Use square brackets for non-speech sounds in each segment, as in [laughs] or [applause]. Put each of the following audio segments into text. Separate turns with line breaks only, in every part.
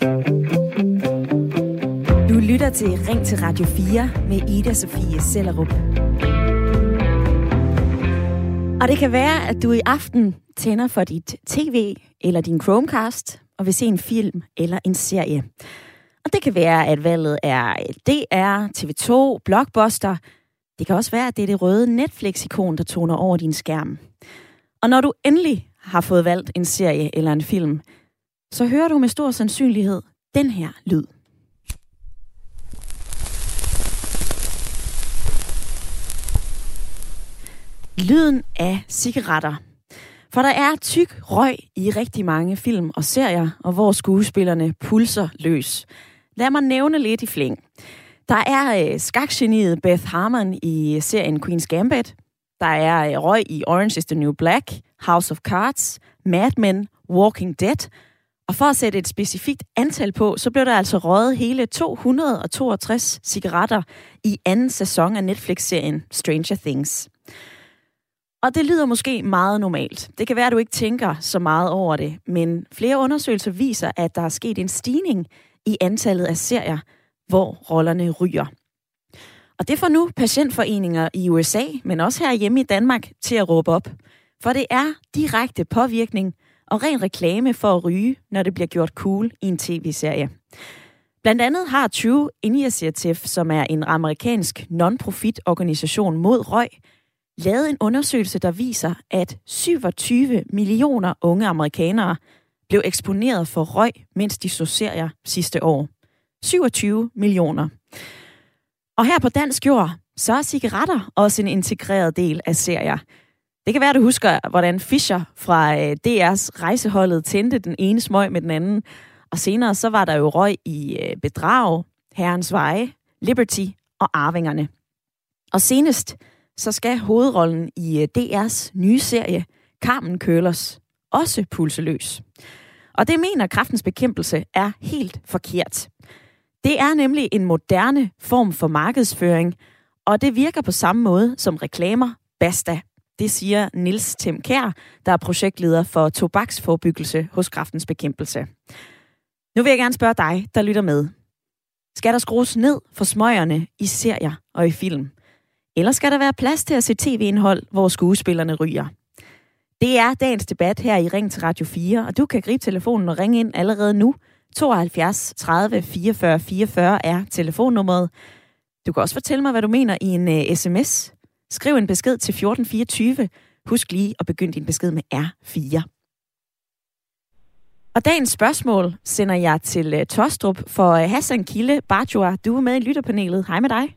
Du lytter til Ring til Radio 4 med Ida Sofie Sellerup. Og det kan være, at du i aften tænder for dit tv eller din Chromecast og vil se en film eller en serie. Og det kan være, at valget er DR, TV2, Blockbuster. Det kan også være, at det er det røde Netflix-ikon, der toner over din skærm. Og når du endelig har fået valgt en serie eller en film, så hører du med stor sandsynlighed den her lyd. Lyden af cigaretter. For der er tyk røg i rigtig mange film og serier, og hvor skuespillerne pulser løs. Lad mig nævne lidt i flæng. Der er øh, skakgeniet Beth Harmon i øh, serien Queen's Gambit. Der er øh, røg i Orange is the New Black, House of Cards, Mad Men, Walking Dead. Og for at sætte et specifikt antal på, så blev der altså røget hele 262 cigaretter i anden sæson af Netflix-serien Stranger Things. Og det lyder måske meget normalt. Det kan være, at du ikke tænker så meget over det, men flere undersøgelser viser, at der er sket en stigning i antallet af serier, hvor rollerne ryger. Og det får nu patientforeninger i USA, men også her hjemme i Danmark, til at råbe op. For det er direkte påvirkning og ren reklame for at ryge, når det bliver gjort cool i en tv-serie. Blandt andet har True Initiative, som er en amerikansk non-profit organisation mod røg, lavet en undersøgelse, der viser, at 27 millioner unge amerikanere blev eksponeret for røg, mens de så serier sidste år. 27 millioner. Og her på dansk jord, så er cigaretter også en integreret del af serier. Det kan være, at du husker, hvordan Fischer fra øh, DR's rejseholdet tændte den ene smøg med den anden. Og senere så var der jo røg i øh, Bedrag, Herrens Veje, Liberty og Arvingerne. Og senest så skal hovedrollen i øh, DR's nye serie, Carmen Køllers, også pulseløs. Og det mener kraftens bekæmpelse er helt forkert. Det er nemlig en moderne form for markedsføring, og det virker på samme måde som reklamer. Basta. Det siger Nils Tim Kær, der er projektleder for tobaksforbyggelse hos kraftens bekæmpelse. Nu vil jeg gerne spørge dig, der lytter med. Skal der skrues ned for smøgerne i serier og i film? Eller skal der være plads til at se tv-indhold, hvor skuespillerne ryger? Det er dagens debat her i Ring til Radio 4, og du kan gribe telefonen og ringe ind allerede nu. 72 30 44 44 er telefonnummeret. Du kan også fortælle mig, hvad du mener i en øh, uh, sms. Skriv en besked til 1424. Husk lige at begynde din besked med R4. Og dagens spørgsmål sender jeg til uh, Tostrup for uh, Hassan Kille Barjoa. Du er med i lytterpanelet. Hej med dig.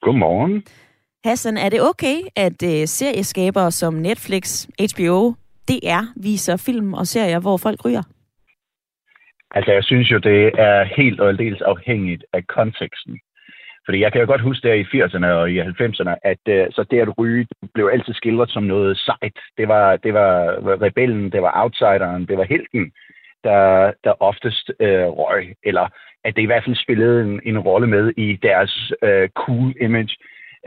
Godmorgen.
Hassan, er det okay, at uh, serieskabere som Netflix, HBO, DR viser film og serier, hvor folk ryger?
Altså, jeg synes jo, det er helt og aldeles afhængigt af konteksten. Fordi jeg kan jo godt huske der i 80'erne og i 90'erne, at øh, så det at ryge blev altid skildret som noget sejt. Det var, det var rebellen, det var outsideren, det var helten, der, der oftest øh, røg. Eller at det i hvert fald spillede en, en rolle med i deres øh, cool image.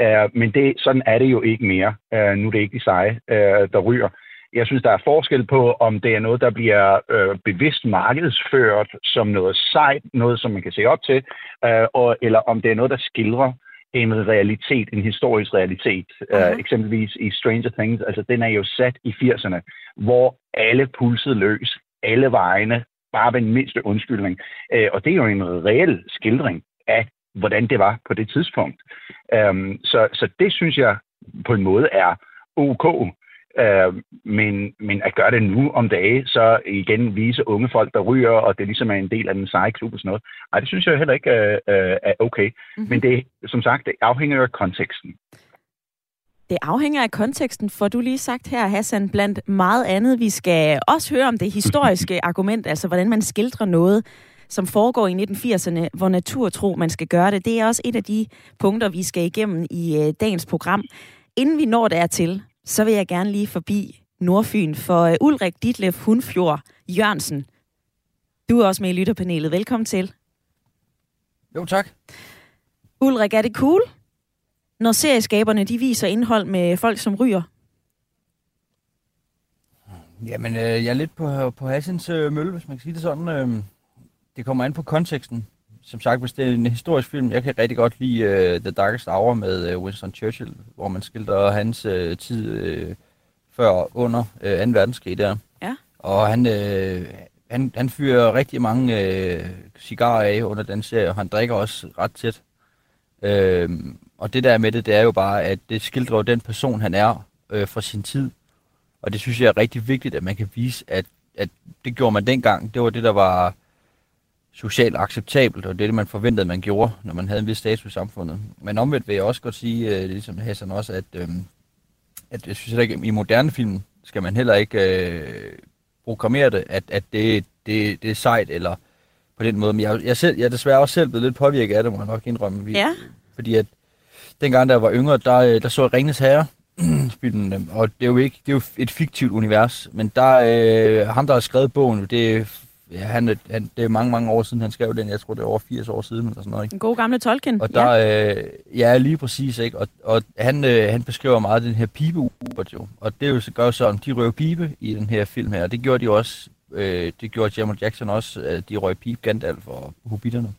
Uh, men det, sådan er det jo ikke mere. Uh, nu er det ikke de seje, øh, der ryger. Jeg synes, der er forskel på, om det er noget, der bliver øh, bevidst markedsført som noget sejt, noget, som man kan se op til, øh, og, eller om det er noget, der skildrer en realitet, en historisk realitet. Uh-huh. Uh, eksempelvis i Stranger Things, altså den er jo sat i 80'erne, hvor alle pulsede løs, alle vejene, bare ved den mindste undskyldning. Uh, og det er jo en reel skildring af, hvordan det var på det tidspunkt. Um, så, så det synes jeg på en måde er ok. Øh, men, men at gøre det nu om dage, så igen vise unge folk, der ryger, og det ligesom er en del af den seje klub og sådan noget. Nej, det synes jeg heller ikke øh, øh, er okay. Mm-hmm. Men det, som sagt, det afhænger af konteksten.
Det afhænger af konteksten, for du lige sagt her, Hassan, blandt meget andet. Vi skal også høre om det historiske [laughs] argument, altså hvordan man skildrer noget, som foregår i 1980'erne, hvor naturtro man skal gøre det. Det er også et af de punkter, vi skal igennem i øh, dagens program. Inden vi når dertil, så vil jeg gerne lige forbi Nordfyn for uh, Ulrik Ditlef Hundfjord Jørgensen. Du er også med i lytterpanelet. Velkommen til.
Jo, tak.
Ulrik, er det cool, når serieskaberne de viser indhold med folk, som ryger?
Jamen, øh, jeg er lidt på, på Hassens øh, mølle, hvis man kan sige det sådan. Øh, det kommer an på konteksten. Som sagt, hvis det er en historisk film, jeg kan rigtig godt lide uh, The Darkest Hour med uh, Winston Churchill, hvor man skildrer hans uh, tid uh, før under uh, 2. verdenskrig der.
Ja.
Og han, uh, han, han fyrer rigtig mange uh, cigarer af under den serie, og han drikker også ret tæt. Uh, og det der med det, det er jo bare, at det skildrer den person, han er uh, fra sin tid. Og det synes jeg er rigtig vigtigt, at man kan vise, at, at det gjorde man dengang. Det var det, der var socialt acceptabelt, og det er det, man forventede, man gjorde, når man havde en vis status i samfundet. Men omvendt vil jeg også godt sige, øh, ligesom Hassan også, at, øh, at jeg synes ikke, i moderne film skal man heller ikke øh, programmere det, at, at det, det, det er sejt, eller på den måde. Men jeg, jeg, selv, jeg er desværre også selv blevet lidt påvirket af det, må jeg nok indrømme. Vi,
Ja.
Fordi at dengang, da jeg var yngre, der, øh, der så jeg Ringnes Herre, [clears throat] filmen, og det er jo ikke det er jo et fiktivt univers, men der øh, ham, der har skrevet bogen, det han, han, det er mange, mange år siden, han skrev den. Jeg tror, det er over 80 år siden, eller sådan noget. Ikke?
Den gode gamle Tolkien.
Og der, ja. Øh, ja, lige præcis, ikke? Og, og han, øh, han beskriver meget den her pibe jo. Og det er jo så gør sådan, de røg pibe i den her film her. Og det gjorde de også, øh, det gjorde Samuel Jackson også, at de røg pibe Gandalf og Hobbiterne.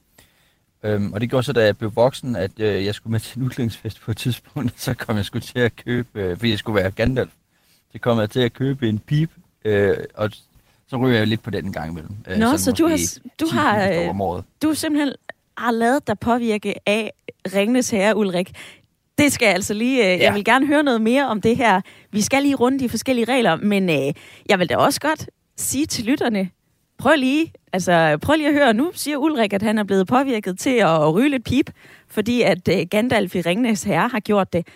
Øhm, og det gjorde så, da jeg blev voksen, at øh, jeg skulle med til en udklædningsfest på et tidspunkt, [laughs] så kom jeg skulle til at købe, øh, fordi jeg skulle være Gandalf, så kom jeg til at købe en pip, øh, og så ryger jeg lidt på den en gang imellem. Øh,
Nå, så du har,
måske
du
10
har, øh, du simpelthen har lavet dig påvirke af Ringnes Herre, Ulrik. Det skal jeg altså lige... Ja. Jeg vil gerne høre noget mere om det her. Vi skal lige runde de forskellige regler, men øh, jeg vil da også godt sige til lytterne, prøv lige, altså, prøv lige at høre. Nu siger Ulrik, at han er blevet påvirket til at ryge lidt pip, fordi at øh, Gandalf i Ringnes Herre har gjort det.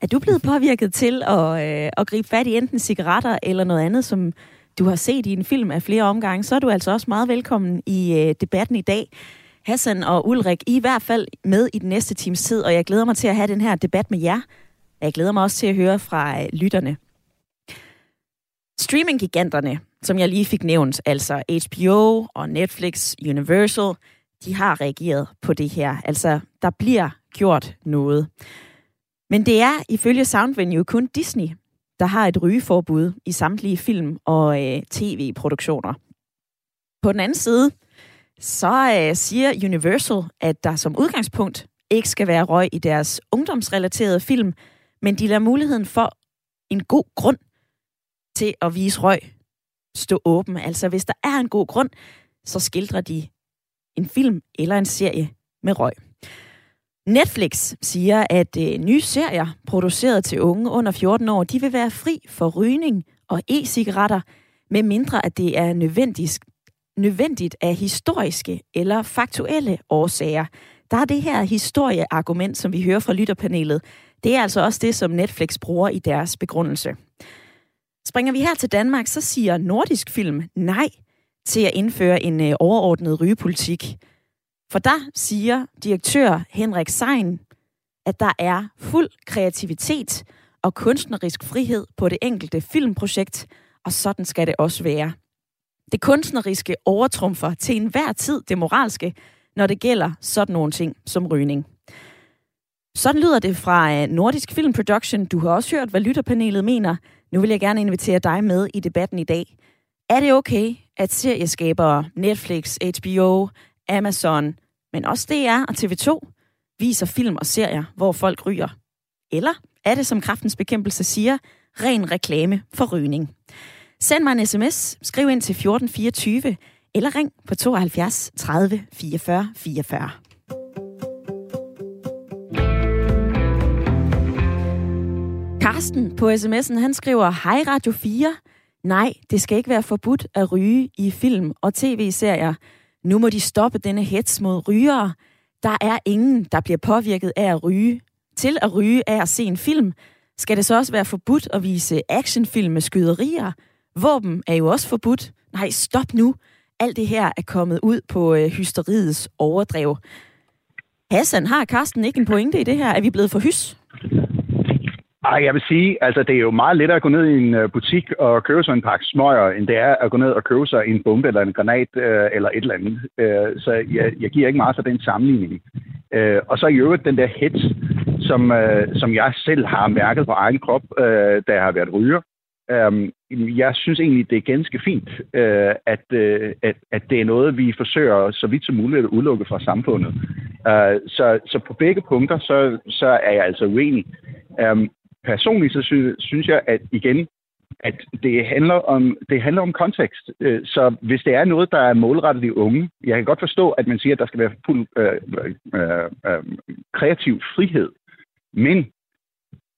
Er du blevet påvirket til at, øh, at gribe fat i enten cigaretter eller noget andet, som du har set i en film af flere omgange, så er du altså også meget velkommen i øh, debatten i dag. Hassan og Ulrik, I er i hvert fald med i den næste times tid, og jeg glæder mig til at have den her debat med jer. Jeg glæder mig også til at høre fra øh, lytterne. Streaminggiganterne, som jeg lige fik nævnt, altså HBO og Netflix, Universal, de har reageret på det her. Altså, der bliver gjort noget. Men det er ifølge Soundvenue kun Disney, der har et rygeforbud i samtlige film- og øh, tv-produktioner. På den anden side, så øh, siger Universal, at der som udgangspunkt ikke skal være røg i deres ungdomsrelaterede film, men de lader muligheden for en god grund til at vise røg stå åben. Altså hvis der er en god grund, så skildrer de en film eller en serie med røg. Netflix siger, at øh, nye serier produceret til unge under 14 år, de vil være fri for rygning og e-cigaretter, med mindre at det er nødvendigt, nødvendigt af historiske eller faktuelle årsager. Der er det her historieargument, som vi hører fra lytterpanelet. Det er altså også det, som Netflix bruger i deres begrundelse. Springer vi her til Danmark, så siger Nordisk Film nej til at indføre en øh, overordnet rygepolitik. For der siger direktør Henrik Sein, at der er fuld kreativitet og kunstnerisk frihed på det enkelte filmprojekt, og sådan skal det også være. Det kunstneriske overtrumfer til enhver tid det moralske, når det gælder sådan nogle ting som rygning. Sådan lyder det fra øh, Nordisk Film Production. Du har også hørt, hvad lytterpanelet mener. Nu vil jeg gerne invitere dig med i debatten i dag. Er det okay, at serieskabere Netflix, HBO, Amazon, men også DR og TV2 viser film og serier, hvor folk ryger? Eller er det, som kraftens bekæmpelse siger, ren reklame for rygning? Send mig en sms, skriv ind til 1424, eller ring på 72 30 44 44. Karsten på sms'en, han skriver, Hej Radio 4. Nej, det skal ikke være forbudt at ryge i film og tv-serier. Nu må de stoppe denne hets mod rygere. Der er ingen, der bliver påvirket af at ryge. Til at ryge af at se en film, skal det så også være forbudt at vise actionfilm med skyderier. Våben er jo også forbudt. Nej, stop nu. Alt det her er kommet ud på øh, hysteriets overdrev. Hassan, har Karsten ikke en pointe i det her? Er vi blevet for hys?
Ej, jeg vil sige, altså det er jo meget lettere at gå ned i en øh, butik og købe sig en pakke smøger, end det er at gå ned og købe sig en bombe eller en granat øh, eller et eller andet. Øh, så jeg, jeg giver ikke meget for den sammenligning. Øh, og så i øvrigt den der hits, som, øh, som jeg selv har mærket på egen krop, øh, da jeg har været ryger. Øh, jeg synes egentlig, det er ganske fint, øh, at, øh, at, at det er noget, vi forsøger så vidt som muligt at udelukke fra samfundet. Øh, så, så på begge punkter, så, så er jeg altså uenig. Um, personligt så synes, synes jeg, at igen, at det handler om, det handler om kontekst. Øh, så hvis det er noget, der er målrettet de unge, jeg kan godt forstå, at man siger, at der skal være fuld øh, øh, øh, kreativ frihed. Men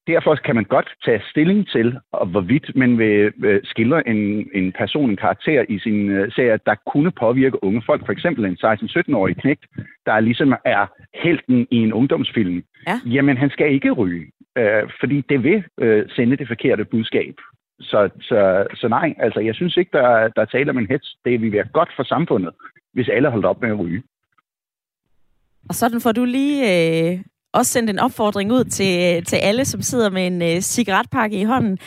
derfor kan man godt tage stilling til, hvorvidt man vil øh, skildre en, en person, en karakter i sin serie, der kunne påvirke unge folk. For eksempel en 16-17-årig knægt, der ligesom er helten i en ungdomsfilm. Ja. Jamen, han skal ikke ryge, uh, fordi det vil uh, sende det forkerte budskab. Så, så, så nej, altså jeg synes ikke, der, der taler om en hets. Det vil være godt for samfundet, hvis alle holder op med at ryge.
Og sådan får du lige øh, også sendt en opfordring ud til, til alle, som sidder med en øh, cigaretpakke i hånden.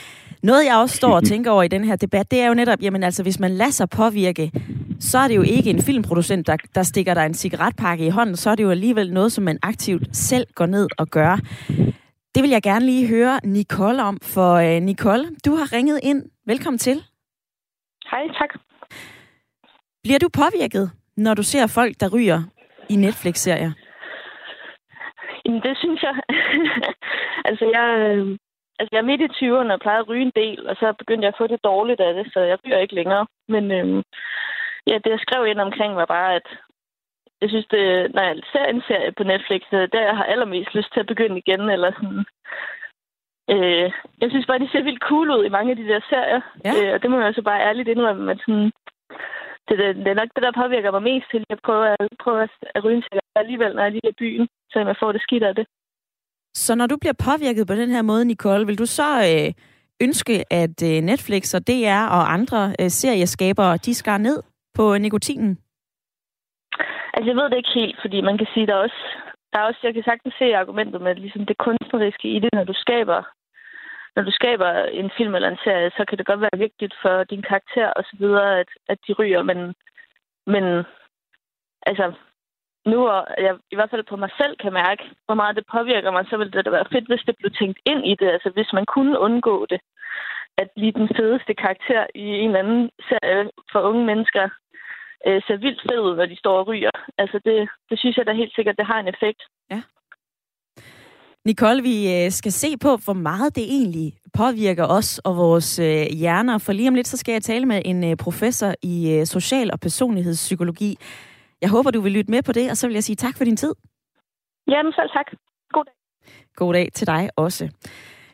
Noget, jeg også står og [laughs] tænker over i den her debat, det er jo netop, jamen altså, hvis man lader sig påvirke, så er det jo ikke en filmproducent, der, der stikker dig en cigaretpakke i hånden, så er det jo alligevel noget, som man aktivt selv går ned og gør. Det vil jeg gerne lige høre Nicole om, for uh, Nicole, du har ringet ind. Velkommen til.
Hej, tak.
Bliver du påvirket, når du ser folk, der ryger i Netflix-serier?
Jamen, det synes jeg. [laughs] altså, jeg, øh, altså, jeg er midt i 20'erne og plejer at ryge en del, og så begyndte jeg at få det dårligt af det, så jeg ryger ikke længere. Men øhm, ja, det, jeg skrev ind omkring, var bare, at jeg synes, det, når jeg ser en serie på Netflix, det er der, jeg har allermest lyst til at begynde igen, eller sådan... Øh, jeg synes bare, de ser vildt cool ud i mange af de der serier. Ja. Øh, og det må jeg så bare ærligt indrømme, men sådan... Det, det, det er nok det, der påvirker mig mest til at prøve at, prøve at ryge en alligevel, når jeg er lige i byen, så jeg får det skidt af det.
Så når du bliver påvirket på den her måde, Nicole, vil du så øh, ønske, at øh, Netflix og DR og andre øh, serieskabere, de skar ned på nikotinen?
Altså, jeg ved det ikke helt, fordi man kan sige, der er også, der er også jeg kan sagtens se argumentet med ligesom det kunstneriske i det, når du skaber når du skaber en film eller en serie, så kan det godt være vigtigt for din karakter og så videre, at, at de ryger, men, men altså, nu, og jeg i hvert fald på mig selv kan mærke, hvor meget det påvirker mig, så ville det da være fedt, hvis det blev tænkt ind i det. Altså, hvis man kunne undgå det, at blive den fedeste karakter i en eller anden serie for unge mennesker, øh, ser vildt fed ud, når de står og ryger. Altså, det, det synes jeg da helt sikkert, det har en effekt.
Ja. Nicole, vi øh, skal se på, hvor meget det egentlig påvirker os og vores øh, hjerner. For lige om lidt, så skal jeg tale med en øh, professor i social- og personlighedspsykologi. Jeg håber, du vil lytte med på det, og så vil jeg sige tak for din tid.
Jamen selv tak. God dag.
God dag til dig også.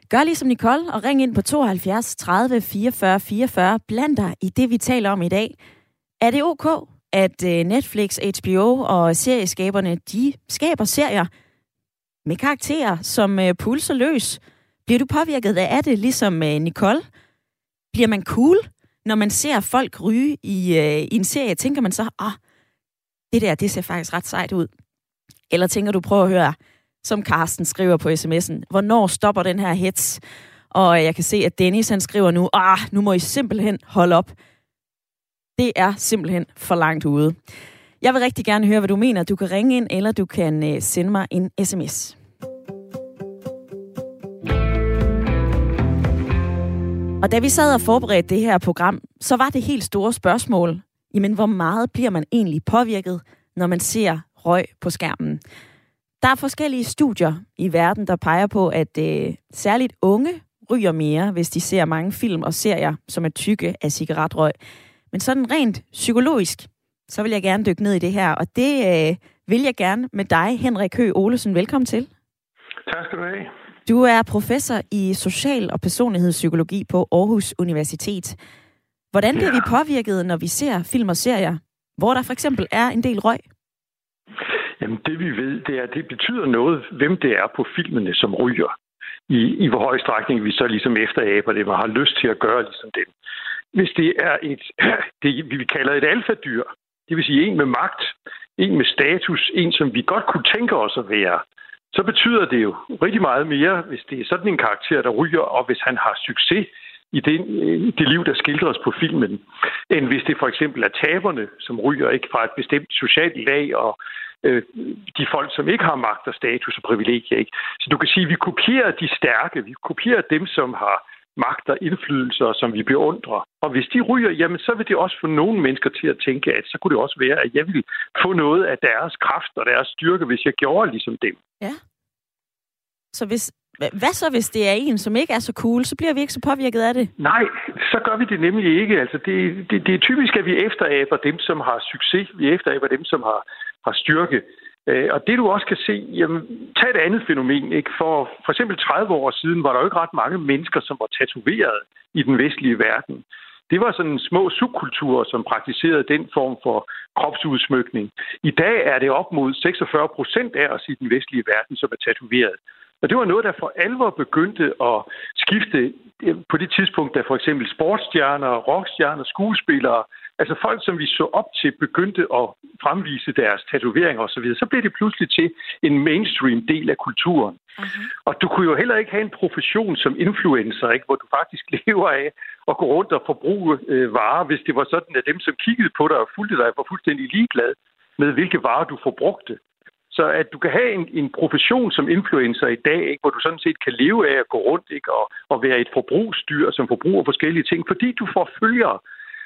Gør ligesom Nicole og ring ind på 72 30 44 44. Bland dig i det, vi taler om i dag. Er det ok, at øh, Netflix, HBO og serieskaberne, de skaber serier, med karakterer, som øh, pulser løs. Bliver du påvirket af det, ligesom øh, Nicole? Bliver man cool, når man ser folk ryge i, øh, i en serie? Tænker man så, ah, det der, det ser faktisk ret sejt ud. Eller tænker du, prøv at høre, som Carsten skriver på sms'en, hvornår stopper den her hets? Og jeg kan se, at Dennis han skriver nu, ah, nu må I simpelthen holde op. Det er simpelthen for langt ude. Jeg vil rigtig gerne høre, hvad du mener. Du kan ringe ind, eller du kan øh, sende mig en sms. Og da vi sad og forberedte det her program, så var det helt store spørgsmål, jamen hvor meget bliver man egentlig påvirket, når man ser røg på skærmen? Der er forskellige studier i verden, der peger på, at øh, særligt unge ryger mere, hvis de ser mange film og serier, som er tykke af cigaretrøg. Men sådan rent psykologisk, så vil jeg gerne dykke ned i det her, og det øh, vil jeg gerne med dig, Henrik Høgh Olesen. Velkommen til.
Tak skal du have.
Du er professor i social- og personlighedspsykologi på Aarhus Universitet. Hvordan bliver ja. vi påvirket, når vi ser film og serier, hvor der for eksempel er en del røg?
Jamen det vi ved, det er, at det betyder noget, hvem det er på filmene, som ryger. I, i hvor høj strækning vi så ligesom efteraber det, man har lyst til at gøre ligesom dem. Hvis det er et, [clears throat] det vi kalder et alfadyr, det vil sige en med magt, en med status, en som vi godt kunne tænke os at være, så betyder det jo rigtig meget mere, hvis det er sådan en karakter, der ryger, og hvis han har succes i det, øh, det liv, der skildres på filmen, end hvis det for eksempel er taberne, som ryger ikke fra et bestemt socialt lag, og øh, de folk, som ikke har magt og status og privilegier. Ikke? Så du kan sige, at vi kopierer de stærke, vi kopierer dem, som har magter, indflydelser, som vi beundrer. Og hvis de ryger, jamen så vil det også få nogle mennesker til at tænke, at så kunne det også være, at jeg vil få noget af deres kraft og deres styrke, hvis jeg gjorde ligesom dem.
Ja. Så hvis, hvad så, hvis det er en, som ikke er så cool? Så bliver vi ikke så påvirket af det?
Nej, så gør vi det nemlig ikke. Altså, det, det, det er typisk, at vi efteraber dem, som har succes. Vi efteraber dem, som har, har styrke. Øh, og det du også kan se, jamen, tag et andet fænomen. Ikke? For for eksempel 30 år siden var der jo ikke ret mange mennesker, som var tatoveret i den vestlige verden. Det var sådan små subkulturer, som praktiserede den form for kropsudsmykning. I dag er det op mod 46 procent af os i den vestlige verden, som er tatoveret. Og det var noget, der for alvor begyndte at skifte øh, på det tidspunkt, da for eksempel sportsstjerner, rockstjerner, skuespillere Altså folk, som vi så op til, begyndte at fremvise deres tatoveringer osv., så blev det pludselig til en mainstream del af kulturen. Uh-huh. Og du kunne jo heller ikke have en profession som influencer, ikke, hvor du faktisk [laughs] lever af at gå rundt og forbruge øh, varer, hvis det var sådan, at dem, som kiggede på dig og fulgte dig, var fuldstændig ligeglade med, hvilke varer du forbrugte. Så at du kan have en, en profession som influencer i dag, ikke, hvor du sådan set kan leve af at gå rundt ikke, og, og være et forbrugsdyr, som forbruger forskellige ting, fordi du får følgere,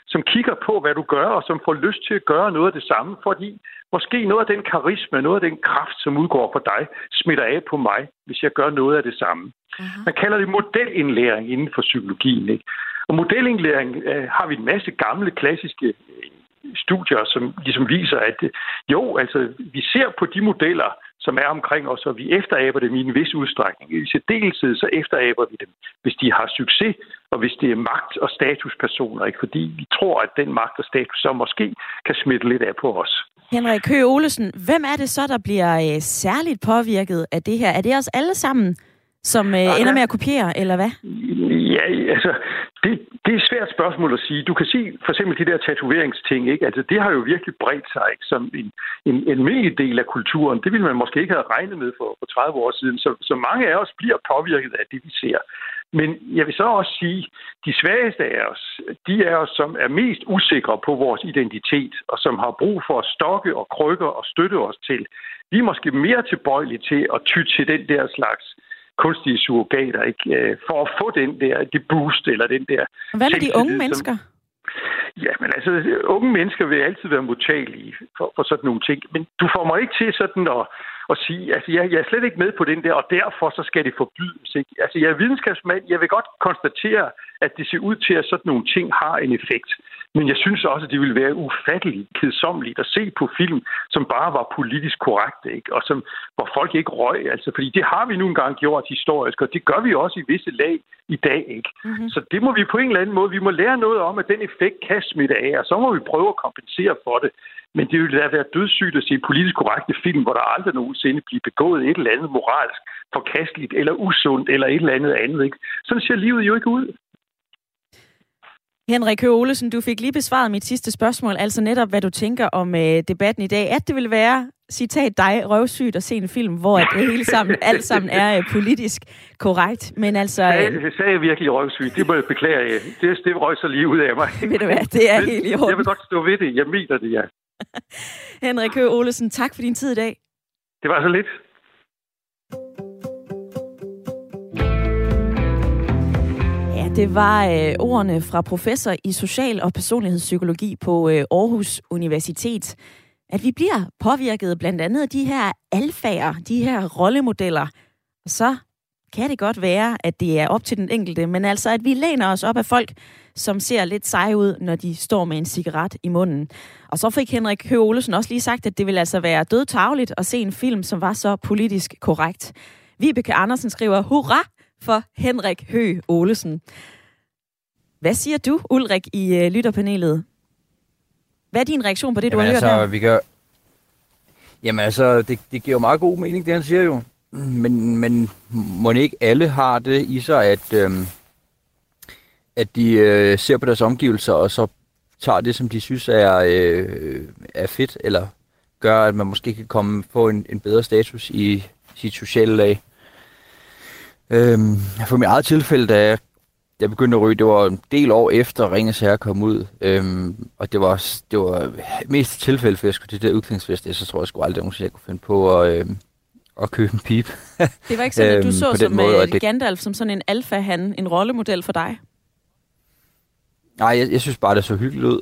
som kigger på, hvad du gør, og som får lyst til at gøre noget af det samme, fordi måske noget af den karisma, noget af den kraft, som udgår på dig, smitter af på mig, hvis jeg gør noget af det samme. Uh-huh. Man kalder det modelindlæring inden for psykologien. Ikke? Og modelindlæring øh, har vi en masse gamle, klassiske øh, studier, som ligesom viser, at øh, jo, altså, vi ser på de modeller, som er omkring os, og vi efteraber dem i en vis udstrækning. I særdeleshed så efteraber vi dem, hvis de har succes, og hvis det er magt- og statuspersoner, ikke? fordi vi tror, at den magt og status så måske kan smitte lidt af på os.
Henrik Høgh Olesen, hvem er det så, der bliver øh, særligt påvirket af det her? Er det os alle sammen, som øh, ender med at kopiere, eller hvad?
Ja, altså, det, det er et svært spørgsmål at sige. Du kan sige for eksempel de der tatoveringsting, ikke? Altså, det har jo virkelig bredt sig ikke? som en, en, en almindelig del af kulturen. Det ville man måske ikke have regnet med for, for 30 år siden. Så, så mange af os bliver påvirket af det, vi ser. Men jeg vil så også sige, de svageste af os, de er os, som er mest usikre på vores identitet, og som har brug for at stokke og krykke og støtte os til. Vi er måske mere tilbøjelige til at ty til den der slags kunstige surrogater, ikke? Øh, for at få den der, det boost eller den der...
Hvad med de unge mennesker?
Ja, men altså, unge mennesker vil altid være modtagelige for, for sådan nogle ting. Men du får mig ikke til sådan at, at sige, altså, jeg, jeg er slet ikke med på den der, og derfor så skal det forbydes. Ikke? Altså, jeg er videnskabsmand. Jeg vil godt konstatere, at det ser ud til, at sådan nogle ting har en effekt. Men jeg synes også, at det ville være ufatteligt kedsommeligt at se på film, som bare var politisk korrekte, ikke? og som, hvor folk ikke røg. Altså, fordi det har vi nu engang gjort historisk, og det gør vi også i visse lag i dag. Ikke? Mm-hmm. Så det må vi på en eller anden måde, vi må lære noget om, at den effekt kan smitte af, og så må vi prøve at kompensere for det. Men det ville da være dødssygt at se politisk korrekte film, hvor der aldrig nogensinde bliver begået et eller andet moralsk forkasteligt eller usundt eller et eller andet andet. Ikke? Sådan ser livet jo ikke ud.
Henrik Høgh Olesen, du fik lige besvaret mit sidste spørgsmål, altså netop, hvad du tænker om øh, debatten i dag. At det vil være, citat dig, røvsygt at se en film, hvor det hele sammen, [laughs] alt sammen er øh, politisk korrekt. Men altså...
Øh, det sagde jeg virkelig røvsygt. Det må jeg beklage. [laughs] Det, det røg så lige ud af mig.
Ved du hvad, det er helt i orden.
Jeg vil godt stå ved det. Jeg mener det, ja. [laughs]
Henrik Høgh Olesen, tak for din tid i dag.
Det var så lidt.
Det var øh, ordene fra professor i social- og personlighedspsykologi på øh, Aarhus Universitet. At vi bliver påvirket blandt andet af de her alfager, de her rollemodeller. Og så kan det godt være, at det er op til den enkelte, men altså at vi læner os op af folk, som ser lidt seje ud, når de står med en cigaret i munden. Og så fik Henrik Høgh Olesen også lige sagt, at det ville altså være dødtageligt at se en film, som var så politisk korrekt. Vibeke Andersen skriver, hurra for Henrik Høgh Olesen. Hvad siger du, Ulrik, i uh, lytterpanelet? Hvad er din reaktion på det, Jamen du har altså, hørt her?
Vi gør... Jamen altså, det, det giver jo meget god mening, det han siger jo. Men, men må ikke alle har det i sig, at, øhm, at de øh, ser på deres omgivelser, og så tager det, som de synes er, øh, er fedt, eller gør, at man måske kan komme få en, en bedre status i sit sociale lag. Øhm, for mit eget tilfælde, da jeg, jeg begyndte at ryge, det var en del år efter Ringes Herre kom ud. Øhm, og det var, det var mest tilfælde, for jeg skulle til det der udklædningsfest, så tror jeg sgu aldrig, at jeg kunne finde på at, øhm, at købe en pip.
det var ikke sådan, at du [laughs] øhm, så som måde, det... Gandalf som sådan en alfa-han, en rollemodel for dig?
Nej, jeg, jeg synes bare, det så hyggeligt ud.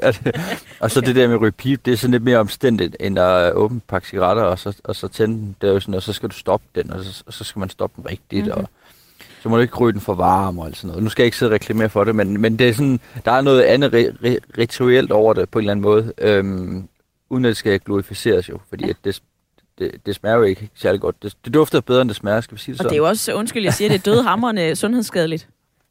[laughs] og så okay. det der med ryge det er sådan lidt mere omstændigt, end at åbne et pakke cigaretter, og så, og så tænde den. Det er jo sådan, og så skal du stoppe den, og så, og så skal man stoppe den rigtigt, mm-hmm. og så må du ikke ryge den for varm og sådan noget. Nu skal jeg ikke sidde og reklamere for det, men, men det er sådan, der er noget andet ri- ri- rituelt over det på en eller anden måde, øhm, uden at det skal glorificeres jo, fordi ja. at det, det, det smager jo ikke særlig godt. Det, det dufter bedre, end det smager, skal vi sige det
sådan. Og det er jo også, undskyld, jeg siger, det er dødhamrende sundhedsskadeligt.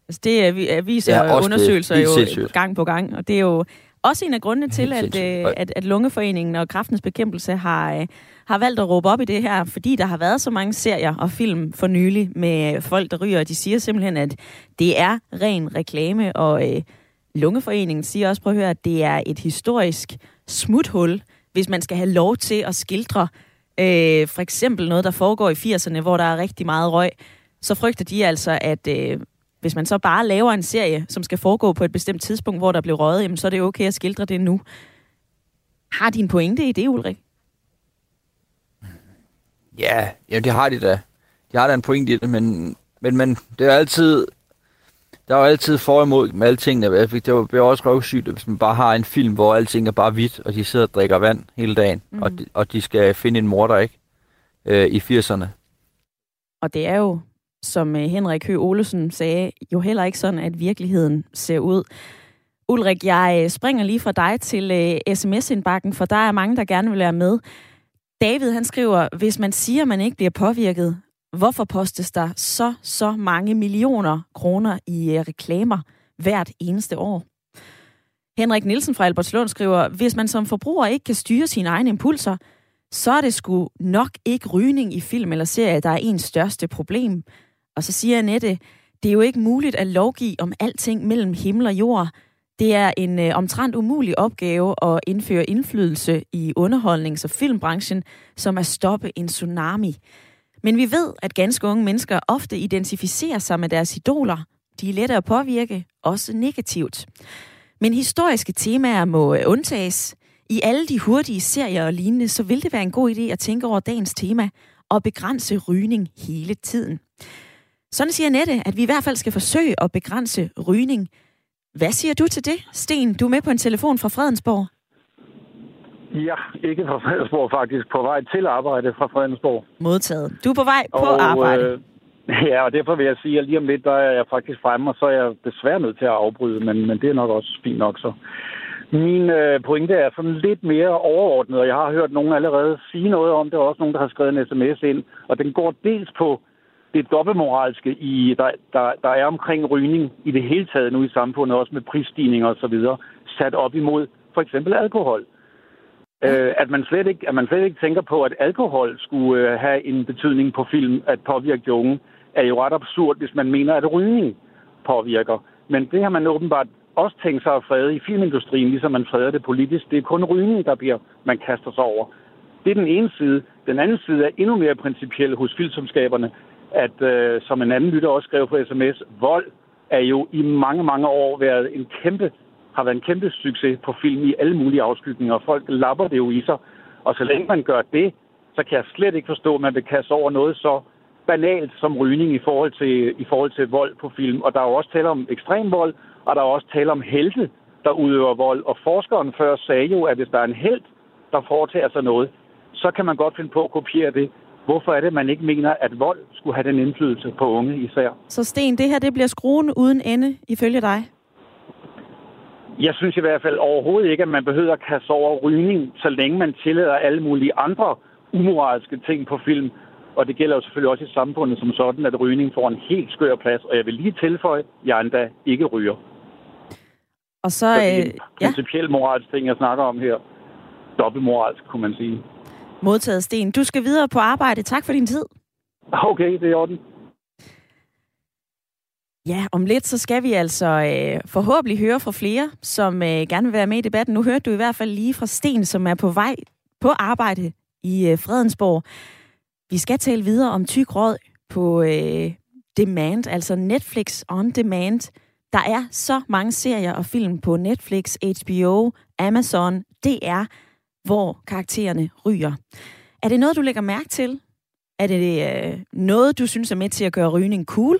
Altså det er, viser ja, undersøgelser det, jo gang på gang, og det er jo også en af grundene til, at, øh, at, at Lungeforeningen og Kraftens Bekæmpelse har, øh, har valgt at råbe op i det her, fordi der har været så mange serier og film for nylig med folk, der ryger, og de siger simpelthen, at det er ren reklame, og øh, Lungeforeningen siger også, prøv at høre, at det er et historisk smuthul, hvis man skal have lov til at skildre øh, for eksempel noget, der foregår i 80'erne, hvor der er rigtig meget røg, så frygter de altså, at øh, hvis man så bare laver en serie, som skal foregå på et bestemt tidspunkt, hvor der bliver røget, jamen, så er det okay at skildre det nu. Har de en pointe i det, Ulrik?
Ja, ja det har de da. De har da en pointe i det, men, men, men det er altid... Der er jo altid for imod med alle tingene. Det bliver også røvsygt, hvis man bare har en film, hvor alting er bare hvidt, og de sidder og drikker vand hele dagen, mm. og, de, og de skal finde en morder, ikke? Øh, I 80'erne.
Og det er jo som øh, Henrik Høgh Olesen sagde, jo heller ikke sådan, at virkeligheden ser ud. Ulrik, jeg øh, springer lige fra dig til øh, sms-indbakken, for der er mange, der gerne vil være med. David, han skriver, hvis man siger, man ikke bliver påvirket, hvorfor postes der så, så mange millioner kroner i reklamer hvert eneste år? Henrik Nielsen fra Albertslund skriver, hvis man som forbruger ikke kan styre sine egne impulser, så er det sgu nok ikke rygning i film eller serie, der er ens største problem. Og så siger Annette, det er jo ikke muligt at lovgive om alting mellem himmel og jord. Det er en øh, omtrent umulig opgave at indføre indflydelse i underholdnings- og filmbranchen, som at stoppe en tsunami. Men vi ved, at ganske unge mennesker ofte identificerer sig med deres idoler. De er lette at påvirke, også negativt. Men historiske temaer må øh, undtages. I alle de hurtige serier og lignende, så vil det være en god idé at tænke over dagens tema og begrænse rygning hele tiden. Sådan siger Nette, at vi i hvert fald skal forsøge at begrænse rygning. Hvad siger du til det, Sten? Du er med på en telefon fra Fredensborg.
Ja, ikke fra Fredensborg faktisk. På vej til arbejde fra Fredensborg.
Modtaget. Du er på vej på og, arbejde. Øh,
ja, og derfor vil jeg sige, at lige om lidt, der er jeg faktisk fremme, og så er jeg desværre nødt til at afbryde, men, men det er nok også fint nok så. Min øh, pointe er sådan lidt mere overordnet, og jeg har hørt nogen allerede sige noget om det, og også nogen, der har skrevet en sms ind, og den går dels på det dobbeltmoralske, i, der, der, der er omkring rygning i det hele taget nu i samfundet, også med prisstigninger og så videre, sat op imod for eksempel alkohol. Øh, at, man slet ikke, at man slet ikke tænker på, at alkohol skulle øh, have en betydning på film, at påvirke de unge, er jo ret absurd, hvis man mener, at rygning påvirker. Men det har man åbenbart også tænkt sig at frede i filmindustrien, ligesom man freder det politisk. Det er kun rygning, der bliver, man kaster sig over. Det er den ene side. Den anden side er endnu mere principiel hos filmselskaberne at, øh, som en anden lytter også skrev på sms, vold er jo i mange, mange år været en kæmpe, har været en kæmpe succes på film i alle mulige afskygninger. Folk lapper det jo i sig. Og så længe man gør det, så kan jeg slet ikke forstå, at man vil kaste over noget så banalt som rygning i forhold til, i forhold til vold på film. Og der er jo også tale om ekstrem vold, og der er også tale om helte, der udøver vold. Og forskeren før sagde jo, at hvis der er en held, der foretager sig noget, så kan man godt finde på at kopiere det. Hvorfor er det, man ikke mener, at vold skulle have den indflydelse på unge især?
Så Sten, det her det bliver skruen uden ende, ifølge dig?
Jeg synes i hvert fald overhovedet ikke, at man behøver at kaste over rygning, så længe man tillader alle mulige andre umoralske ting på film. Og det gælder jo selvfølgelig også i samfundet som sådan, at rygning får en helt skør plads. Og jeg vil lige tilføje, at jeg endda ikke ryger.
Og så... så det er en
øh, principiel ja. moralsk ting, jeg snakker om her. Dobbeltmoralsk, kunne man sige.
Modtaget, Sten. Du skal videre på arbejde. Tak for din tid.
Okay, det er i orden.
Ja, om lidt så skal vi altså øh, forhåbentlig høre fra flere, som øh, gerne vil være med i debatten. Nu hørte du i hvert fald lige fra Sten, som er på vej på arbejde i øh, Fredensborg. Vi skal tale videre om tyk råd på øh, demand, altså Netflix on demand. Der er så mange serier og film på Netflix, HBO, Amazon, DR, hvor karaktererne ryger. Er det noget, du lægger mærke til? Er det øh, noget, du synes er med til at gøre rygning cool?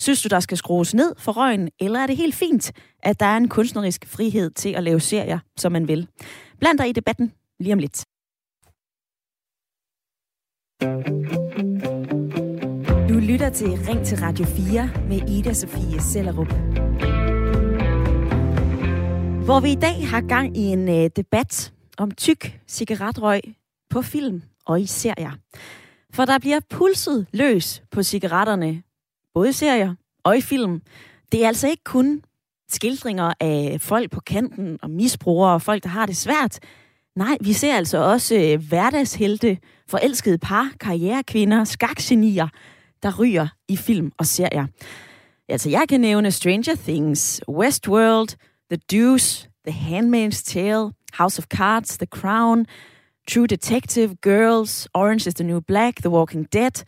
Synes du, der skal skrues ned for røgen, eller er det helt fint, at der er en kunstnerisk frihed til at lave serier, som man vil? Bland dig i debatten lige om lidt. Du lytter til Ring til Radio 4 med Ida Sofie Sellerup. Hvor vi i dag har gang i en øh, debat om tyk cigaretrøg på film og i serier. For der bliver pulset løs på cigaretterne, både i serier og i film. Det er altså ikke kun skildringer af folk på kanten og misbrugere og folk, der har det svært. Nej, vi ser altså også øh, hverdagshelte, forelskede par, karrierekvinder, skakgenier, der ryger i film og serier. Altså, jeg kan nævne Stranger Things, Westworld, The Deuce, The Handmaid's Tale, House of Cards, The Crown, True Detective, Girls, Orange is the New Black, The Walking Dead.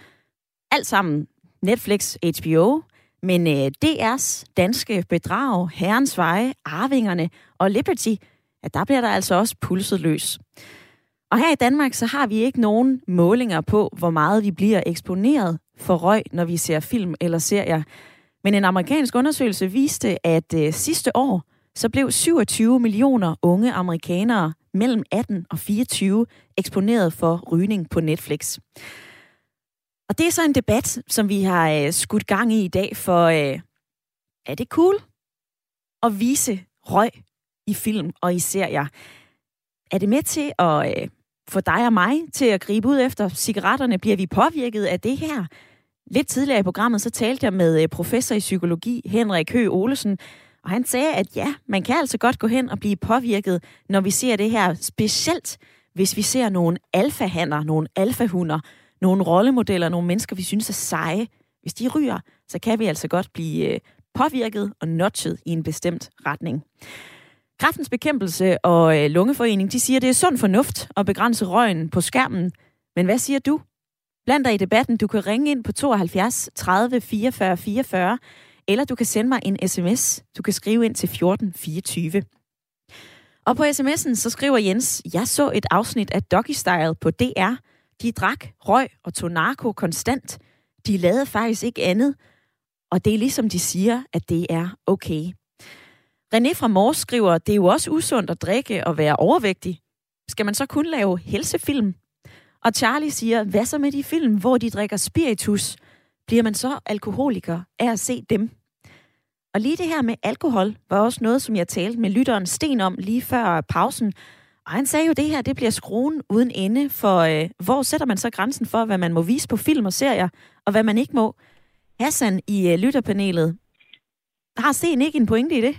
Alt sammen Netflix, HBO, men øh, DR's danske bedrag, Herrens Veje, Arvingerne og Liberty, ja, der bliver der altså også pulset løs. Og her i Danmark, så har vi ikke nogen målinger på, hvor meget vi bliver eksponeret for røg, når vi ser film eller serier. Men en amerikansk undersøgelse viste, at øh, sidste år, så blev 27 millioner unge amerikanere mellem 18 og 24 eksponeret for rygning på Netflix. Og det er så en debat, som vi har øh, skudt gang i i dag, for øh, er det cool at vise røg i film og i serier? Er det med til at øh, få dig og mig til at gribe ud efter cigaretterne? Bliver vi påvirket af det her? Lidt tidligere i programmet, så talte jeg med øh, professor i psykologi, Henrik Høgh Olesen, og han sagde, at ja, man kan altså godt gå hen og blive påvirket, når vi ser det her, specielt hvis vi ser nogle alfahander, nogle alfahunder, nogle rollemodeller, nogle mennesker, vi synes er seje. Hvis de ryger, så kan vi altså godt blive øh, påvirket og notchet i en bestemt retning. Kraftens Bekæmpelse og øh, Lungeforening, de siger, at det er sund fornuft at begrænse røgen på skærmen. Men hvad siger du? Bland dig i debatten. Du kan ringe ind på 72 30 44 44, eller du kan sende mig en sms. Du kan skrive ind til 1424. Og på sms'en så skriver Jens, jeg så et afsnit af Doggy Style på DR. De drak, røg og tog narko konstant. De lavede faktisk ikke andet. Og det er ligesom de siger, at det er okay. René fra Mors skriver, det er jo også usundt at drikke og være overvægtig. Skal man så kun lave helsefilm? Og Charlie siger, hvad så med de film, hvor de drikker spiritus? Bliver man så alkoholiker af at se dem? Og lige det her med alkohol var også noget, som jeg talte med lytteren Sten om lige før pausen. Og han sagde jo, at det her det bliver skruen uden ende, for øh, hvor sætter man så grænsen for, hvad man må vise på film og serier, og hvad man ikke må? Hassan i øh, lytterpanelet, har Sten ikke en pointe i det?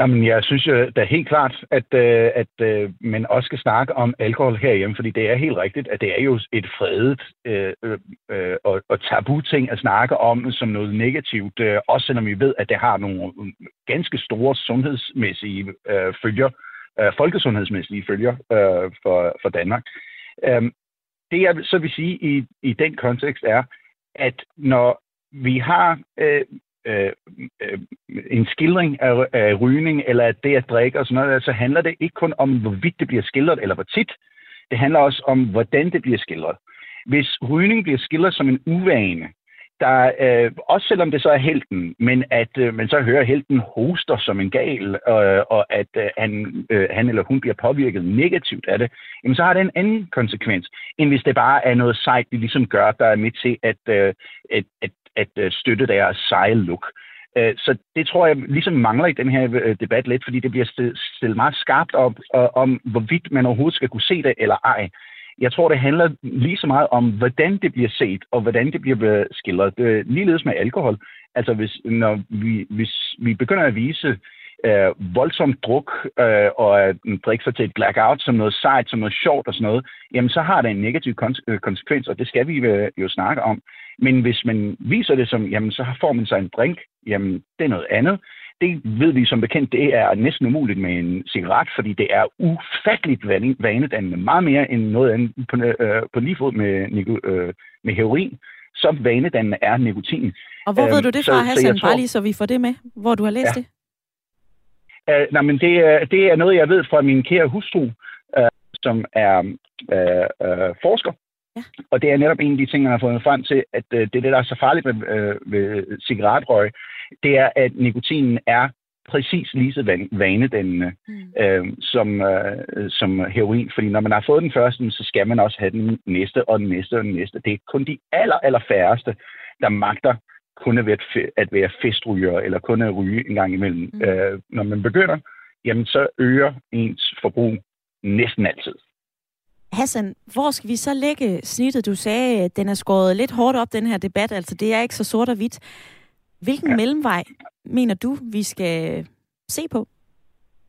Jamen, jeg synes jo da helt klart, at, øh, at øh, man også skal snakke om alkohol herhjemme, fordi det er helt rigtigt, at det er jo et fredet øh, øh, øh og, og tabu ting at snakke om som noget negativt, øh, også selvom vi ved, at det har nogle øh, ganske store sundhedsmæssige øh, følger, øh, folkesundhedsmæssige følger øh, for, for Danmark. Øh, det jeg så vil sige i, i den kontekst er, at når vi har øh, øh, øh, en skildring af, af rygning eller af det at drikke og sådan noget, så handler det ikke kun om, hvorvidt det bliver skildret eller hvor tit. Det handler også om, hvordan det bliver skildret. Hvis rygning bliver skildret som en uvane, der, øh, også selvom det så er helten, men at øh, man så hører helten hoster som en gal, øh, og at øh, han, øh, han eller hun bliver påvirket negativt af det, jamen så har det en anden konsekvens, end hvis det bare er noget sejt, vi ligesom gør, der er med til at, øh, at, at at øh, støtte deres seje look. Øh, så det tror jeg ligesom mangler i den her øh, debat lidt, fordi det bliver stillet meget skarpt op øh, om, hvorvidt man overhovedet skal kunne se det eller ej. Jeg tror, det handler lige så meget om, hvordan det bliver set, og hvordan det bliver øh, skildret. Øh, ligeledes med alkohol. Altså, hvis, når vi, hvis vi begynder at vise øh, voldsom druk øh, og at drikke sig til et blackout som noget sejt, som noget sjovt og sådan noget, jamen så har det en negativ konsekvens, og det skal vi jo snakke om. Men hvis man viser det som, jamen så får man sig en drink, jamen det er noget andet. Det ved vi som bekendt, det er næsten umuligt med en cigaret, fordi det er ufatteligt vanedannende. Meget mere end noget andet på, øh, på lige fod med, øh, med heroin. Så vanedannende er nikotin.
Og hvor øhm, ved du det fra, Hassan? Bare lige så vi får det med, hvor du har læst ja. det.
Uh, nej, men det, er, det er noget, jeg ved fra min kære hustru, uh, som er uh, uh, forsker
Ja.
Og det er netop en af de ting, man har fået frem til, at øh, det, det, der er så farligt med, øh, ved cigaretrøg, det er, at nikotinen er præcis lige så van- vanedannende
Mm.
øh, som, øh, som heroin. Fordi når man har fået den første, så skal man også have den næste og den næste og den næste. Det er kun de aller, aller færreste, der magter kun at være, at være festryger, eller kun at ryge en gang imellem.
Mm.
Øh, når man begynder, jamen så øger ens forbrug næsten altid.
Hassan, hvor skal vi så lægge snittet? Du sagde, at den er skåret lidt hårdt op, den her debat. Altså, det er ikke så sort og hvidt. Hvilken ja. Mellemvej mener du, vi skal se på?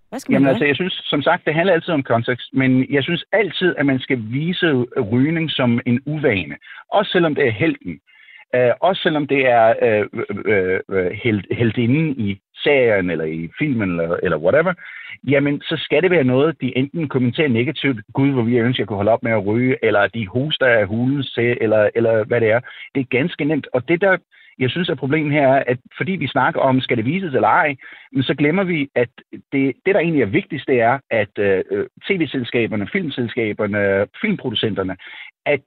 Hvad skal man
Jamen
gøre?
altså, jeg synes, som sagt, det handler altid om kontekst, men jeg synes altid, at man skal vise rygning som en uvane. Også selvom det er helten. Øh, også selvom det er øh, øh, uh, held, heldinden i serien, eller i filmen, eller, eller whatever, jamen, så skal det være noget, de enten kommenterer negativt, gud, hvor vi ønsker, at jeg kunne holde op med at ryge, eller de hoster af hulen eller, eller hvad det er. Det er ganske nemt. Og det, der jeg synes, at problemet her er, at fordi vi snakker om, skal det vises eller ej, men så glemmer vi, at det, det der egentlig er vigtigst, det er, at øh, øh tv-selskaberne, filmselskaberne, filmproducenterne, at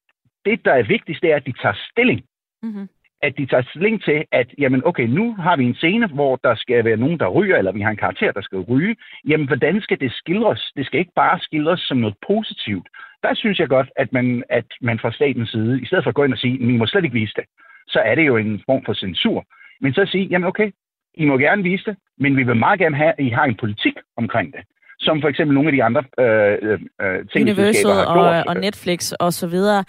det, der er vigtigst, det er, at de tager stilling.
Mm-hmm.
At de tager stilling til, at jamen, okay, nu har vi en scene, hvor der skal være nogen, der ryger, eller vi har en karakter, der skal ryge. Jamen, hvordan skal det skildres? Det skal ikke bare skildres som noget positivt. Der synes jeg godt, at man, at man fra statens side, i stedet for at gå ind og sige, at vi må slet ikke vise det, så er det jo en form for censur. Men så at sige, jamen okay, I må gerne vise det, men vi vil meget gerne have, at I har en politik omkring det. Som for eksempel nogle af de andre øh, øh,
Universal
har gjort.
og, og Netflix og så videre.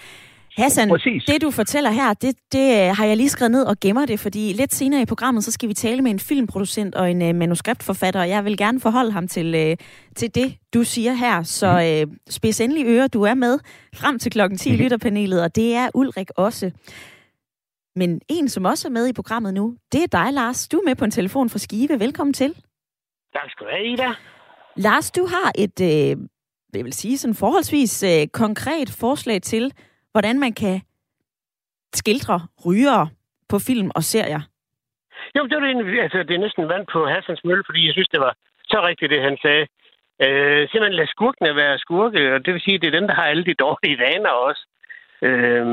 Hassan,
Præcis.
det du fortæller her, det, det øh, har jeg lige skrevet ned og gemmer det, fordi lidt senere i programmet, så skal vi tale med en filmproducent og en uh, manuskriptforfatter, og jeg vil gerne forholde ham til, uh, til det, du siger her. Så uh, spids endelig øre, du er med frem til klokken 10 i
Mhm.
lytterpanelet, og det er Ulrik også. Men en, som også er med i programmet nu, det er dig, Lars. Du er med på en telefon fra Skive. Velkommen til.
Tak skal du have, Ida.
Lars, du har et, øh, jeg vil sige, sådan forholdsvis øh, konkret forslag til, hvordan man kan skildre rygere på film og serier.
Jo, det, var det, altså, det er næsten vand på Hassans mølle, fordi jeg synes, det var så rigtigt, det han sagde. Øh, simpelthen lad skurkene være skurke, og det vil sige, at det er dem, der har alle de dårlige vaner også. Øh,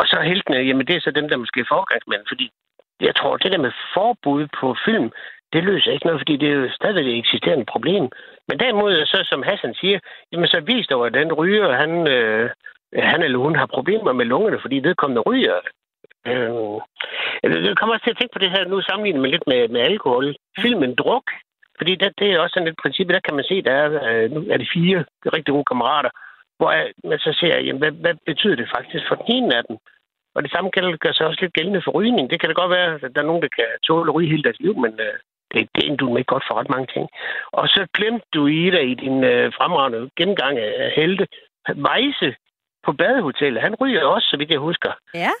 og så heltene, jamen det er så dem, der måske er forgangsmænd, fordi jeg tror, det der med forbud på film, det løser ikke noget, fordi det er jo stadig et eksisterende problem. Men derimod, så som Hassan siger, jamen så vis dog, at den ryger, han, øh, han eller hun har problemer med lungerne, fordi vedkommende ryger. Øh, jeg kommer også til at tænke på det her nu sammenlignet med lidt med, med alkohol. Filmen Druk, fordi det, det er også sådan et princip, der kan man se, der er, øh, nu er det fire rigtig gode kammerater, hvor man så ser, jamen, hvad, hvad betyder det faktisk for den ene af dem? Og det samme kan gør sig også lidt gældende for rygning. Det kan det godt være, at der er nogen, der kan tåle at ryge hele deres liv, men øh, det, det er du ikke godt for ret mange ting. Og så glemte du i dig i din øh, fremragende gennemgang af helte, Vejse på badehotellet. Han ryger også, så vidt jeg husker.
Ja,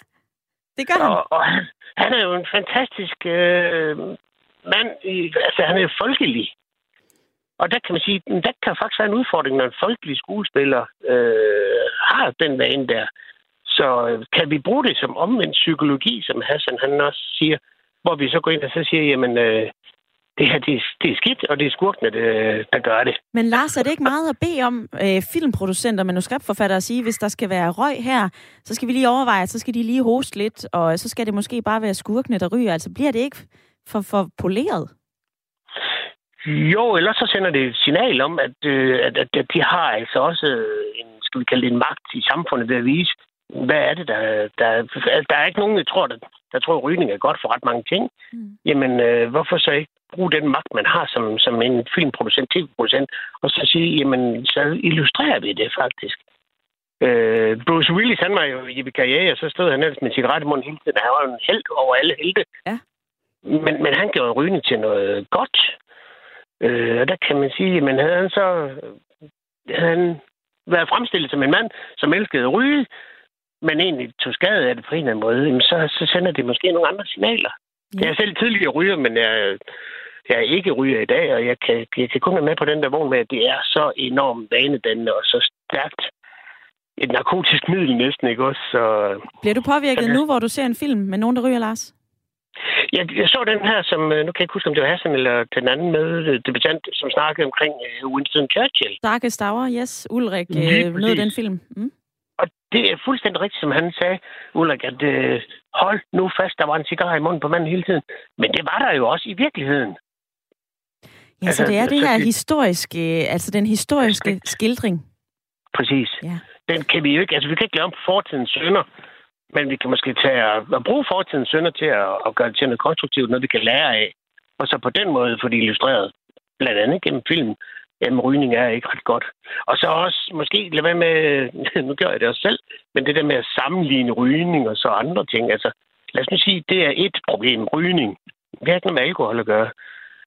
det gør han.
Og, og han, han er jo en fantastisk øh, mand. I, altså, han er folkelig. Og der kan man sige, der kan faktisk være en udfordring, når en folkelig skuespiller øh, har den vane der. Så øh, kan vi bruge det som omvendt psykologi, som Hassan han også siger, hvor vi så går ind og så siger, jamen, øh, det her, det er, det er skidt, og det er skurkene, der, der gør det.
Men Lars, er det ikke meget at bede om øh, filmproducenter og manuskriptforfattere at sige, hvis der skal være røg her, så skal vi lige overveje, at så skal de lige hoste lidt, og så skal det måske bare være skurkene, der ryger. Altså bliver det ikke for, for poleret?
Jo, ellers så sender det et signal om, at, øh, at, at, at de har altså også en, skal vi kalde det en magt i samfundet ved at vise, hvad er det, der... Der, der er ikke nogen, jeg tror, der, der tror, at rygning er godt for ret mange ting.
Mm.
Jamen, øh, hvorfor så ikke bruge den magt, man har som, som en filmproducent, tv-producent, og så sige, jamen, så illustrerer vi det faktisk. Øh, Bruce Willis, han var jo i karriere, og så stod han ellers med cigaret i munden hele tiden. Han var en held over alle helte.
Ja.
Men, men han gjorde rygning til noget godt. Øh, og der kan man sige, men havde han så havde han været fremstillet som en mand, som elskede at ryge, men egentlig tog skade af det på en eller anden måde, jamen så, så sender det måske nogle andre signaler.
Ja.
Jeg er selv tidligere ryger, men jeg, jeg er ikke ryger i dag, og jeg kan, jeg kan kun være med på den der vogn med, at det er så enormt vanedannende og så stærkt et narkotisk middel næsten, ikke også? Så,
Bliver du påvirket
Okay.
nu, hvor du ser en film med nogen, der ryger, Lars?
jeg, jeg så den her, som, øh, nu kan jeg ikke huske, om det var Hassan eller den anden med øh, debutant, som snakkede omkring øh, Winston Churchill.
Darkest Hour, yes. Ulrik øh, nød den film. Mm.
Og det er fuldstændig rigtigt, som han sagde, Ulrik, at øh, hold nu fast, der var en cigar i munden på manden hele tiden. Men det var der jo også i virkeligheden.
Ja, så
Altså,
det er det
så
her
det-
historiske, altså den historiske
Respekt.
skildring.
Præcis.
Ja.
Den kan vi jo ikke, altså vi kan ikke lave om på fortidens sønder, men vi kan måske tage at bruge fortidens sønder til at, at gøre det til noget konstruktivt, noget vi kan lære af. Og så på den måde få det illustreret, blandt andet gennem film, jamen rygning er ikke ret godt. Og så også måske lade være med, [laughs] nu gør jeg det også selv, men det der med at sammenligne rygning og så andre ting. Altså, lad os nu sige, det er et problem, rygning. Det har ikke noget med alkohol at gøre.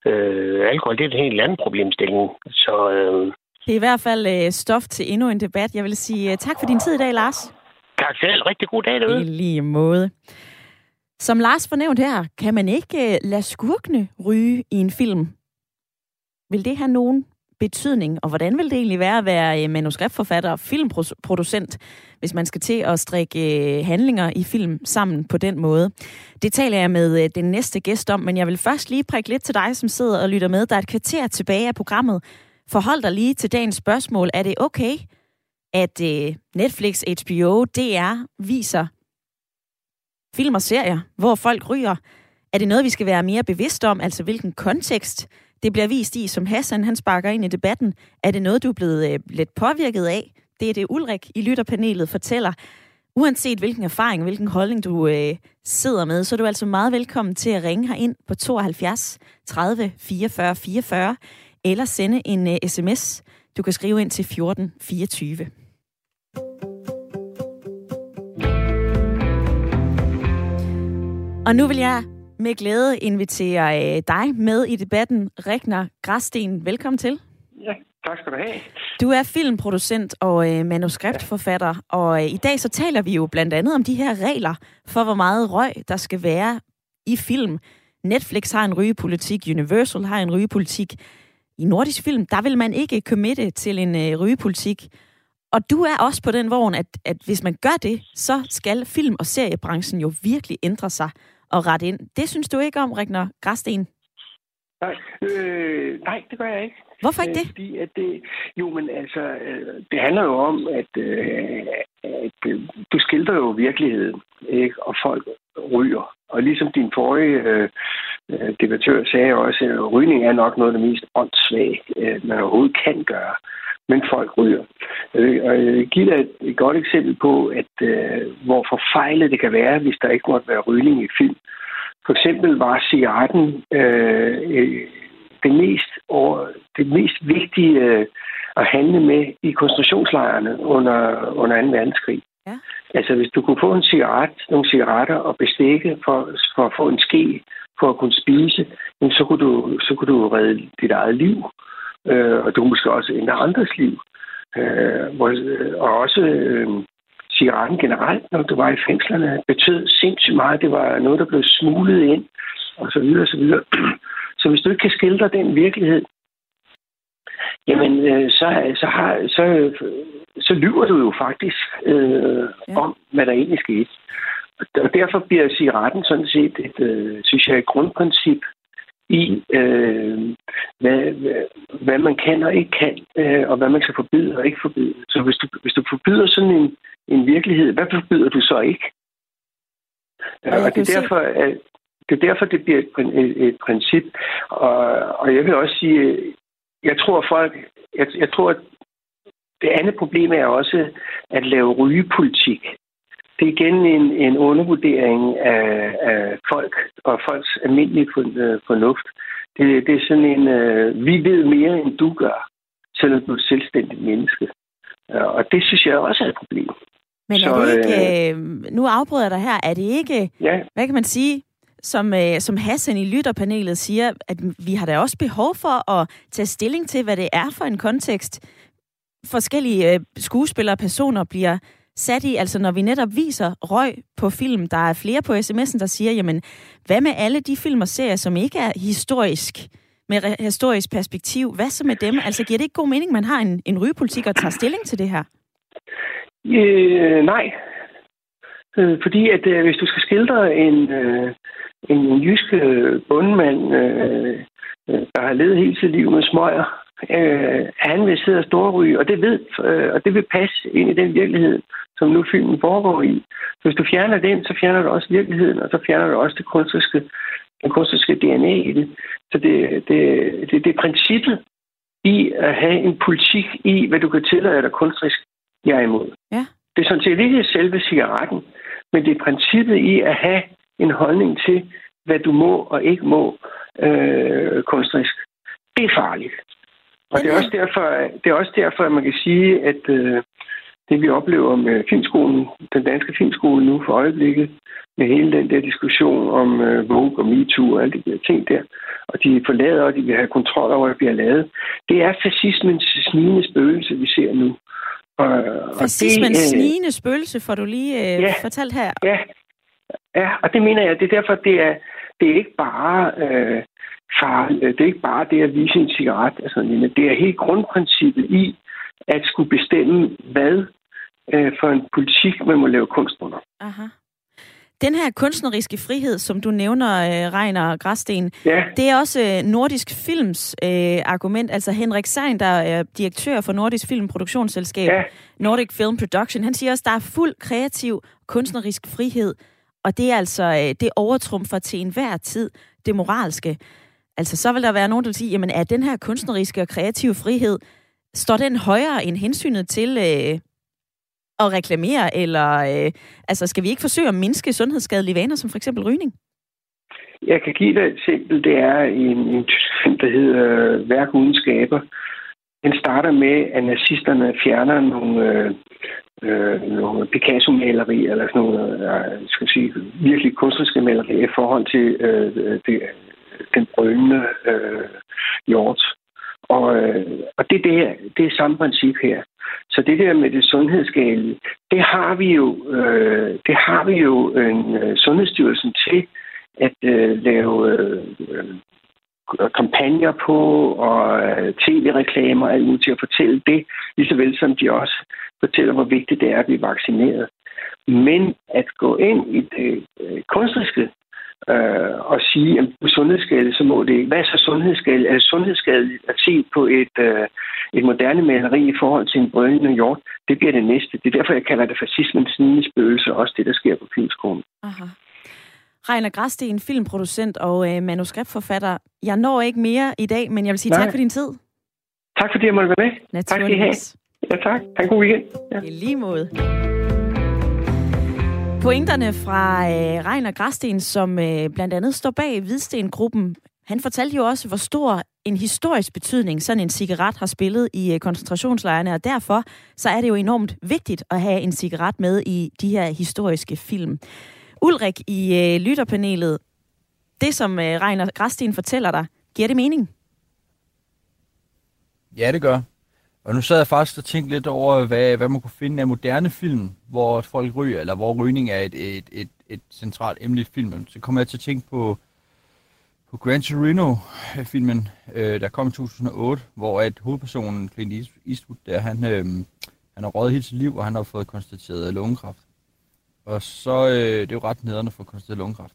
Øh, alkohol, det er en helt anden problemstilling. Så øh,
Det er i hvert fald øh, stof til endnu en debat. Jeg vil sige øh, tak for din tid i dag, Lars.
tak selv. Rigtig god dag derude.
I lige måde. Som Lars fornævnt her, kan man ikke øh, lade skurkene ryge i en film. Vil det have nogen betydning, og hvordan vil det egentlig være at være øh, manuskriptforfatter og filmproducent, hvis man skal til at strikke øh, handlinger i film sammen på den måde? Det taler jeg med øh, den næste gæst om, men jeg vil først lige prikke lidt til dig, som sidder og lytter med. Der er et kvarter tilbage af programmet. Forhold dig lige til dagens spørgsmål. Er det okay, at Netflix, HBO, DR viser film og serier, hvor folk ryger? Er det noget, vi skal være mere bevidste om, altså hvilken kontekst det bliver vist i, som Hassan han sparker ind i debatten? Er det noget, du er blevet øh, lidt påvirket af? Det er det Ulrik i lytterpanelet fortæller. Uanset hvilken erfaring, hvilken holdning du øh, sidder med, så er du altså meget velkommen til at ringe ind på 72 30 44 44 eller sende en øh, sms. Du kan skrive ind til 14 24. Og nu vil jeg med glæde invitere øh, dig med i debatten. Rigner Græsten, velkommen til.
Ja, tak skal du have.
Du er filmproducent og øh, manuskriptforfatter, og øh, i dag så taler vi jo blandt andet om de her regler for, hvor meget røg der skal være i film. Netflix har en rygepolitik, Universal har en rygepolitik. I nordisk film, der vil man ikke committe til en øh, rygepolitik. Og du er også på den vogn, at, at hvis man gør det, så skal film- og seriebranchen jo virkelig ændre sig og rette ind. Det synes du ikke om, Rigner Græsten?
Nej, øh, nej, det gør jeg ikke.
Hvorfor ikke det?
Øh, Fordi at det, jo, men altså, øh, det handler jo om, at, øh, at du skildrer jo virkeligheden, ikke? og folk ryger. Og ligesom din forrige øh, debattør sagde også, at rygning er nok noget af det mest åndssvage, øh, man overhovedet kan gøre. Men folk ryger. Øh, og jeg vil give dig et, et godt eksempel på, at øh, hvor forfejlet det kan være, hvis der ikke måtte være rygning i film. For eksempel var cigaretten øh, øh, det mest, over, det mest vigtige øh, at handle med i koncentrationslejrene under, under 2. verdenskrig.
Ja.
Altså, hvis du kunne få en cigaret, nogle cigaretter og bestikke for, for at få en ske, for at kunne spise, så, kunne du, så kunne du redde dit eget liv. Øh, og du måske også ændre andres liv. Øh, hvor, øh, og også øh, cigaretten generelt, når du var i fængslerne, betød sindssygt meget. Det var noget, der blev smuglet ind, og så videre, og så videre. [clears throat] Så hvis du ikke kan skildre den virkelighed, jamen, øh, så, så, har, så, så lyver du jo faktisk øh,
ja.
om, hvad der egentlig skete. Og derfor bliver cigaretten sådan set et, øh, synes jeg, et grundprincip i, øh, hvad, hvad, man kan og ikke kan, øh, og hvad man skal forbyde og ikke forbyde. Så hvis du, hvis du forbyder sådan en, en virkelighed, hvad forbyder du så ikke?
Ja,
og det er, derfor, at, det er derfor, det bliver et, et, et princip. Og, og jeg vil også sige, jeg tror folk, jeg, jeg tror, at det andet problem er også at lave rygepolitik. Det er igen en, en undervurdering af, af folk og folks almindelige for- øh, fornuft. Det, det er sådan en, øh, vi ved mere, end du gør, selvom du er et selvstændigt menneske. Øh, Og det synes jeg også er et problem.
Men er det ikke, øh, nu afbryder jeg dig her, er det ikke,
Ja,
hvad kan man sige, som, øh, som Hassan i lytterpanelet siger, at vi har da også behov for at tage stilling til, hvad det er for en kontekst, forskellige øh, skuespillere og personer bliver sat i, altså når vi netop viser røg på film, der er flere på sms'en, der siger, jamen, hvad med alle de film og serier, som ikke er historisk, med re- historisk perspektiv, hvad så med dem? Altså giver det ikke god mening, at man har en, en rygepolitik og tager stilling til det her?
Øh, nej. Øh, fordi at øh, hvis du skal skildre en, øh, en, en jysk øh, bundmand, øh, øh, der har levet hele sit liv med smøger, øh, han vil sidde og storryge, og det ved, øh, og det vil passe ind i den virkelighed, som nu filmen foregår i. Så hvis du fjerner den, så fjerner du også virkeligheden, og så fjerner du også det kunstneriske, den kunstneriske DNA i det. Så det, det, det, det er princippet i at have en politik i, hvad du kan tillade dig kunstnerisk, jeg er imod.
Ja.
Det er sådan set ikke selve cigaretten, men det er princippet i at have en holdning til, hvad du må og ikke må øh, kunstnerisk. Det er farligt. Og det er, også derfor, det er også derfor, at man kan sige, at øh, det vi oplever med filmskolen, den danske filmskole nu for øjeblikket, med hele den der diskussion om øh, Vogue og MeToo og alle de der ting der, og de forlader, og de vil have kontrol over, hvad der bliver lavet, det er fascismens snigende spøgelse, vi ser nu.
Og, Fascismens og det, øh, snigende spøgelse, får du lige øh, ja, fortalt her.
Ja, ja, og det mener jeg, det er derfor, det er, det er ikke bare øh, farligt, det er ikke bare det at vise en cigaret, altså, men det er helt grundprincippet i at skulle bestemme, hvad øh, for en politik, man må lave kunst under.
Aha. Den her kunstneriske frihed, som du nævner, øh, Reiner Græsten, ja. det er også øh, Nordisk Films øh, argument. Altså Henrik Sein, der er direktør for Nordisk Film Produktionsselskab, ja. Nordic Film Production, han siger også, der er fuld kreativ kunstnerisk frihed, og det er altså øh, det overtrumfer til enhver tid det moralske. Altså så vil der være nogen, der vil sige, jamen er den her kunstneriske og kreative frihed, står den højere end hensynet til øh, at reklamere, eller øh, altså skal vi ikke forsøge at mindske sundhedsskadelige vaner, som for eksempel rygning?
Jeg kan give dig et eksempel. Det er en, en tysk film, der hedder øh, Værk uden skaber. Den starter med, at nazisterne fjerner nogle, øh, øh, nogle Picasso-malerier, eller sådan nogle øh, skal sige, virkelig kunstneriske malerier i forhold til øh, øh det, den brølende øh, hjort. Og, øh, og det, der, det er samme princip her. Så det der med det sundhedsskadelige, det har vi jo, øh, det har vi jo en øh, sundhedsstyrelsen til at øh, lave øh, kampagner på og øh, tv-reklamer og alt muligt til at fortælle det, lige så vel som de også fortæller, hvor vigtigt det er at blive vaccineret. Men at gå ind i det øh, kunstneriske øh, og sige, at på sundhedsskade, så må det Hvad er så sundhedsskade? Er det sundhedsskadeligt at se på et, øh, et moderne maleri i forhold til en brølende hjort? Det bliver det næste. Det er derfor, jeg kalder det fascismens snigende spøgelse, også det, der sker på filmskolen. Aha.
Reiner Græsten, filmproducent og øh, manuskriptforfatter. Jeg når ikke mere i dag, men jeg vil sige Nej. tak for din tid.
Tak fordi jeg måtte være med. Tak skal I have. Ja, tak. Ha' en god weekend. Ja.
I lige måde. Pointerne fra øh, Reiner Græsten, som øh, blandt andet står bag Hvidsten-gruppen, han fortalte jo også, hvor stor en historisk betydning sådan en cigaret har spillet i øh, koncentrationslejrene, og derfor så er det jo enormt vigtigt at have en cigaret med i de her historiske film. Ulrik i øh, lytterpanelet, det som øh, Reiner Græsten fortæller dig, giver det mening?
Ja, det gør. Og nu sad jeg faktisk og tænkte lidt over, hvad, hvad man kunne finde af moderne film, hvor folk ryger, eller hvor rygning er et, et, et, et centralt emne i filmen. Så kommer jeg til at tænke på, på Gran Torino-filmen, øh, øh, der kom i 2008, hvor at hovedpersonen, Clint Eastwood, der, han, øh, han har røget hele sit liv, og han har fået konstateret lungekræft. Og så øh, det er jo ret nederne at få konstateret lungekræft.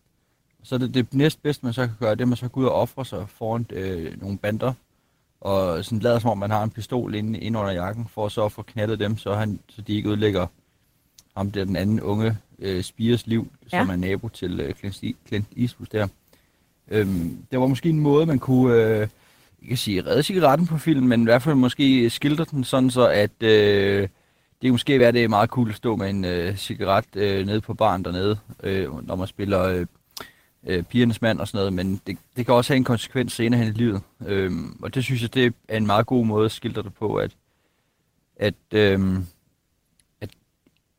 Så det, det næstbedste, man så kan gøre, det er, at man så går ud og offrer sig foran øh, nogle bander, og sådan lader som om, man har en pistol inde, inde under jakken, for så at få knaldet dem, så, han, så de ikke udlægger ham der den anden unge øh, Spires liv, ja. som er nabo til øh, Clint, Clint Eastwood der. Øhm, det var måske en måde, man kunne, øh, jeg kan sige, redde cigaretten på filmen, men i hvert fald måske skildre den sådan så, at øh, det kan måske være, det er meget cool at stå med en øh, cigaret øh, nede på baren dernede, øh, når man spiller øh, øh, pigernes mand og sådan noget, men det, det kan også have en konsekvens senere hen i livet. Øhm, og det synes jeg, det er en meget god måde at skildre det på, at, at, øhm, at,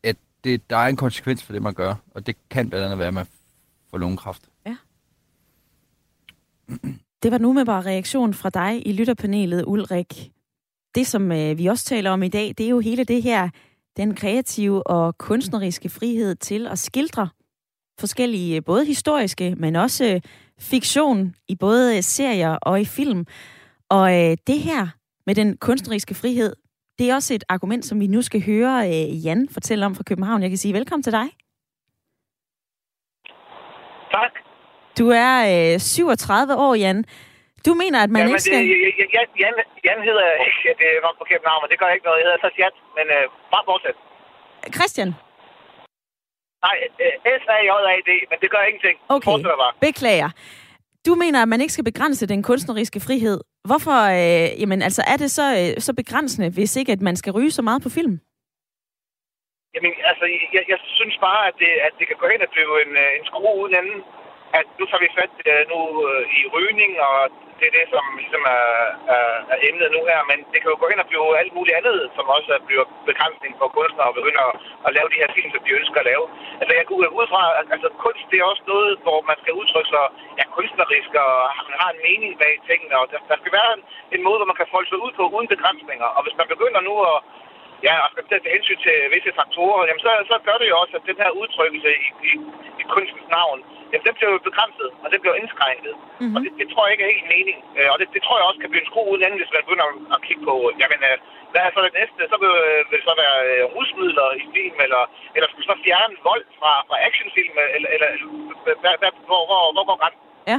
at det, der er en konsekvens for det, man gør, og det kan blandt andet være, at man får lungekræft. Ja.
Det var nu med bare reaktion fra dig i lytterpanelet, Ulrik. Det, som øh, vi også taler om i dag, det er jo hele det her, den kreative og kunstneriske frihed til at skildre forskellige, både historiske, men også øh, fiktion i både serier og i film. Og øh, det her med den kunstneriske frihed, det er også et argument, som vi nu skal høre øh, Jan fortælle om fra København. Jeg kan sige velkommen til dig.
Tak.
Du er øh, 37 år, Jan. Du mener, at man
Jamen,
ikke skal...
Det, Jan, Jan, Jan hedder jeg [laughs] ikke. Det er nok forkert navn, men det gør ikke noget. Jeg hedder så Sjat, men øh, bare fortsæt.
Christian?
Nej, øh, S-A-J-A-D, men det gør ingenting.
Okay, beklager. Du mener, at man ikke skal begrænse den kunstneriske frihed. Hvorfor øh, jamen, altså, er det så, øh, så begrænsende, hvis ikke at man skal ryge så meget på film?
Jamen, altså, jeg, jeg synes bare, at det, at det kan gå hen og blive en, øh, en skrue uden anden. At nu tager vi fat øh, nu øh, i rygning, og det er det, som ligesom er, er, er emnet nu her. Men det kan jo gå hen og blive alt muligt andet, som også bliver begrænsning for kunstnere og begynde at, at lave de her film, som de ønsker at lave. Altså, jeg går ud fra, at altså, kunst det er også noget, hvor man skal udtrykke sig ja, kunstnerisk, og man har en mening bag tingene. Og der, der skal være en, en måde, hvor man kan folde sig ud på uden begrænsninger. Og hvis man begynder nu at ja, og skal tage hensyn til visse faktorer, jamen så, så gør det jo også, at den her udtrykkelse i, i, i kunstens navn, jamen den bliver jo begrænset, og den bliver indskrænket. Mm-hmm. Og det, det tror jeg ikke er helt mening. Øh, og det, det tror jeg også kan blive en skrue uden anden, hvis man begynder at kigge på, jamen, øh, hvad er så det næste? Så vil, vil det så være øh, rusmidler i film, eller, eller skulle så fjerne vold fra, fra actionfilm, eller, eller hvad, hvad, hvor, hvor, hvor går grænsen?
Ja.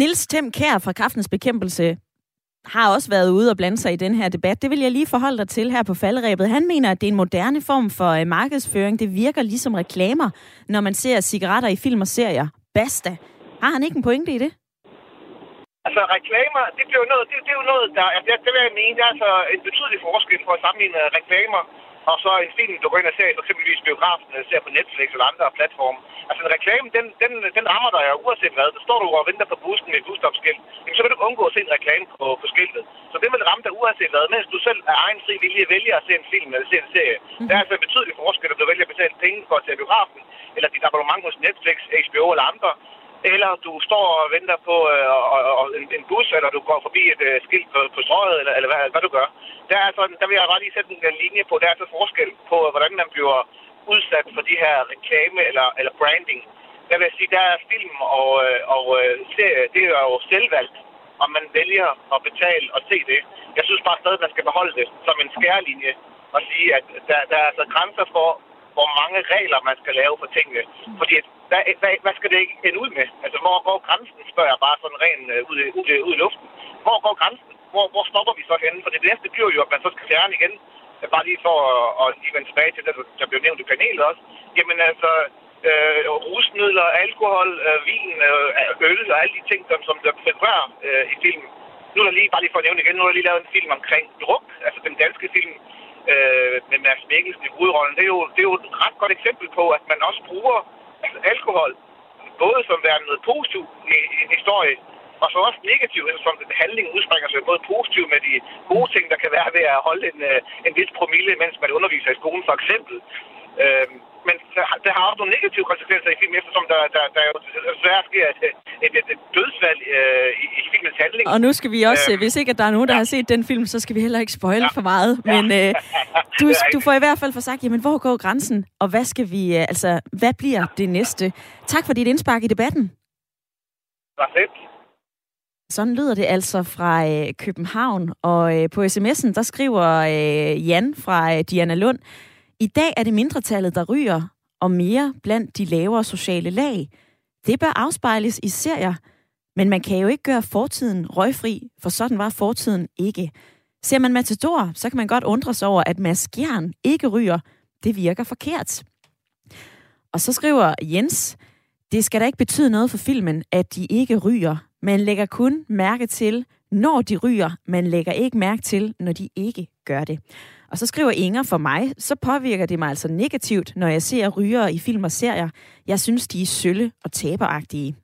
Nils Tem Kær fra Kraftens Bekæmpelse har også været ude og blande sig i den her debat. Det vil jeg lige forholde dig til her på faldrebet. Han mener, at det er en moderne form for øh, markedsføring. Det virker ligesom reklamer, når man ser cigaretter i film og serier. Basta. Har han ikke en pointe i det?
Altså, reklamer, det, bliver noget, det, det er jo noget, der... Altså, det, det vil jeg mene, der er altså en betydelig forskel for at sammenligne reklamer og så en film, du går ind og ser, eksempelvis biografen, eller ser på Netflix eller andre platforme. Altså en reklame, den, den, den rammer dig uanset hvad. Der står du og venter på bussen med et busstopskilt, så vil du undgå at se en reklame på, på skiltet. Så det vil ramme dig uanset hvad, mens du selv er egen fri vilje vælger at se en film eller se en serie. Mm. Der er altså en betydelig forskel, at du vælger at betale penge for at se biografen, eller dit abonnement hos Netflix, HBO eller andre, eller du står og venter på øh, og, og en, en bus, eller du går forbi et øh, skilt på, på strøget, eller, eller hvad, hvad du gør. Der, er sådan, der vil jeg bare lige sætte en øh, linje på, der er så forskel på, øh, hvordan man bliver udsat for de her reklame eller, eller branding. Der vil jeg sige, der er film og, øh, og serie, det er jo selvvalgt, om man vælger at betale og se det. Jeg synes bare stadig, at man skal beholde det som en skærlinje og sige, at der, der er altså grænser for, hvor mange regler man skal lave for tingene. Fordi hvad, hvad, hvad skal det ikke ende ud med? Altså, hvor går grænsen, spørger jeg bare sådan ren øh, ud, ud, ud i luften. Hvor går grænsen? Hvor, hvor stopper vi så henne? For det næste bliver jo, at man så skal fjerne igen. Øh, bare lige for at, at lige vende tilbage til det, der blev nævnt i panelet også. Jamen altså, øh, rusmidler, alkohol, øh, vin, øh, øl og alle de ting, som, som der figurerer øh, i filmen. Nu er der lige, bare lige for at nævne igen, nu er der lige lavet en film omkring druk, altså den danske film øh, med Mads Mikkelsen i hovedrollen. Det er, jo, det er jo et ret godt eksempel på, at man også bruger altså alkohol, både som værende noget positivt i, en historie, og så også negativt, som handlingen udspringer sig både positivt med de gode ting, der kan være ved at holde en, øh, en vis promille, mens man underviser i skolen, for eksempel. Øh, men der har også nogle negative konsekvenser i filmen, eftersom der, der, der jo desværre sker et, et, et, et dødsfald øh, i, i filmens handling.
Og nu skal vi også, øh, hvis ikke at der er nogen, der ja. har set den film, så skal vi heller ikke spoil ja. for meget. Men øh, [laughs] du, du får i hvert fald for sagt, jamen hvor går grænsen, og hvad skal vi, øh, altså hvad bliver det næste? Tak for dit indspark i debatten.
Perfekt.
Sådan lyder det altså fra øh, København, og øh, på sms'en, der skriver øh, Jan fra øh, Diana Lund, i dag er det mindretallet, der ryger, og mere blandt de lavere sociale lag. Det bør afspejles i serier, men man kan jo ikke gøre fortiden røgfri, for sådan var fortiden ikke. Ser man Matador, så kan man godt undre sig over, at Mads Gjern ikke ryger. Det virker forkert. Og så skriver Jens, det skal da ikke betyde noget for filmen, at de ikke ryger. Man lægger kun mærke til, når de ryger. Man lægger ikke mærke til, når de ikke gør det. Og så skriver Inger, for mig, så påvirker det mig altså negativt, når jeg ser rygere i film og serier. Jeg synes, de er sølle og taberagtige.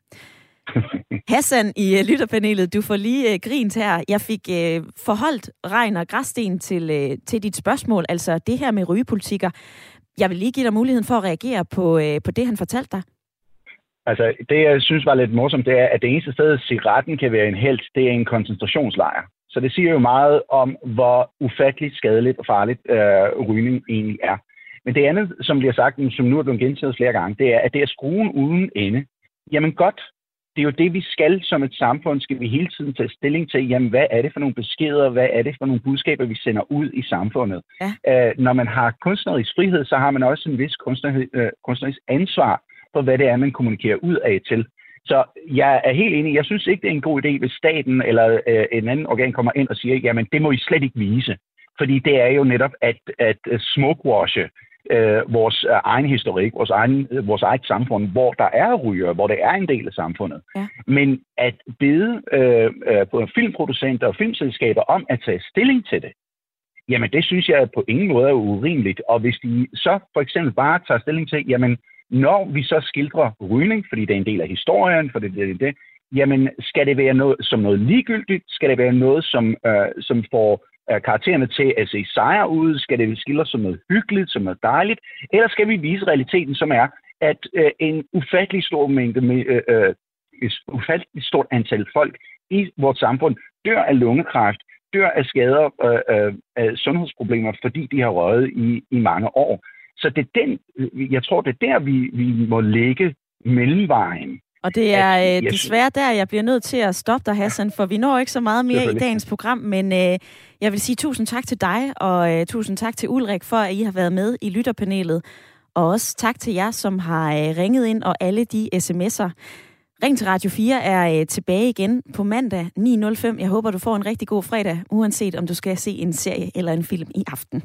[laughs] Hassan i uh, lytterpanelet, du får lige uh, grint her. Jeg fik uh, forholdt regn og græssten til, uh, til dit spørgsmål, altså det her med rygepolitikker. Jeg vil lige give dig muligheden for at reagere på, uh, på det, han fortalte dig.
Altså, det jeg synes var lidt morsomt, det er, at det eneste sted, cigaretten kan være en held, det er en koncentrationslejr. Så det siger jo meget om, hvor ufatteligt skadeligt og farligt øh, rygning egentlig er. Men det andet, som bliver sagt, som nu er blevet gentaget flere gange, det er, at det er skruen uden ende. Jamen godt, det er jo det, vi skal som et samfund, skal vi hele tiden tage stilling til, jamen hvad er det for nogle beskeder, hvad er det for nogle budskaber, vi sender ud i samfundet. Ja. Øh, når man har kunstnerisk frihed, så har man også en vis kunstnerisk, øh, kunstnerisk ansvar for, hvad det er, man kommunikerer ud af til. Så jeg er helt enig. Jeg synes ikke, det er en god idé, hvis staten eller øh, en anden organ kommer ind og siger, jamen det må I slet ikke vise. Fordi det er jo netop at, at smokewashe øh, vores øh, egen historik, vores, egen, øh, vores eget samfund, hvor der er ryger, hvor det er en del af samfundet. Ja. Men at bede øh, øh, både filmproducenter og filmselskaber om at tage stilling til det, jamen det synes jeg på ingen måde er urimeligt. Og hvis de så for eksempel bare tager stilling til, jamen når vi så skildrer rygning, fordi det er en del af historien, for det er det, det, jamen skal det være noget som noget ligegyldigt? Skal det være noget, som, øh, som får øh, karaktererne til at se sejre ud? Skal det skildres som noget hyggeligt, som noget dejligt? Eller skal vi vise realiteten, som er, at øh, en ufattelig stor mængde med, øh, øh, et ufattelig stort antal folk i vores samfund dør af lungekræft, dør af skader, øh, øh, af sundhedsproblemer, fordi de har røget i, i mange år. Så det er den, jeg tror, det er der, vi, vi må lægge mellemvejen.
Og det er at, øh, desværre der, jeg bliver nødt til at stoppe dig, Hassan, for vi når ikke så meget mere i dagens program, men øh, jeg vil sige tusind tak til dig, og øh, tusind tak til Ulrik for, at I har været med i lytterpanelet. Og også tak til jer, som har øh, ringet ind, og alle de sms'er. Ring til Radio 4 er øh, tilbage igen på mandag 9.05. Jeg håber, du får en rigtig god fredag, uanset om du skal se en serie eller en film i aften.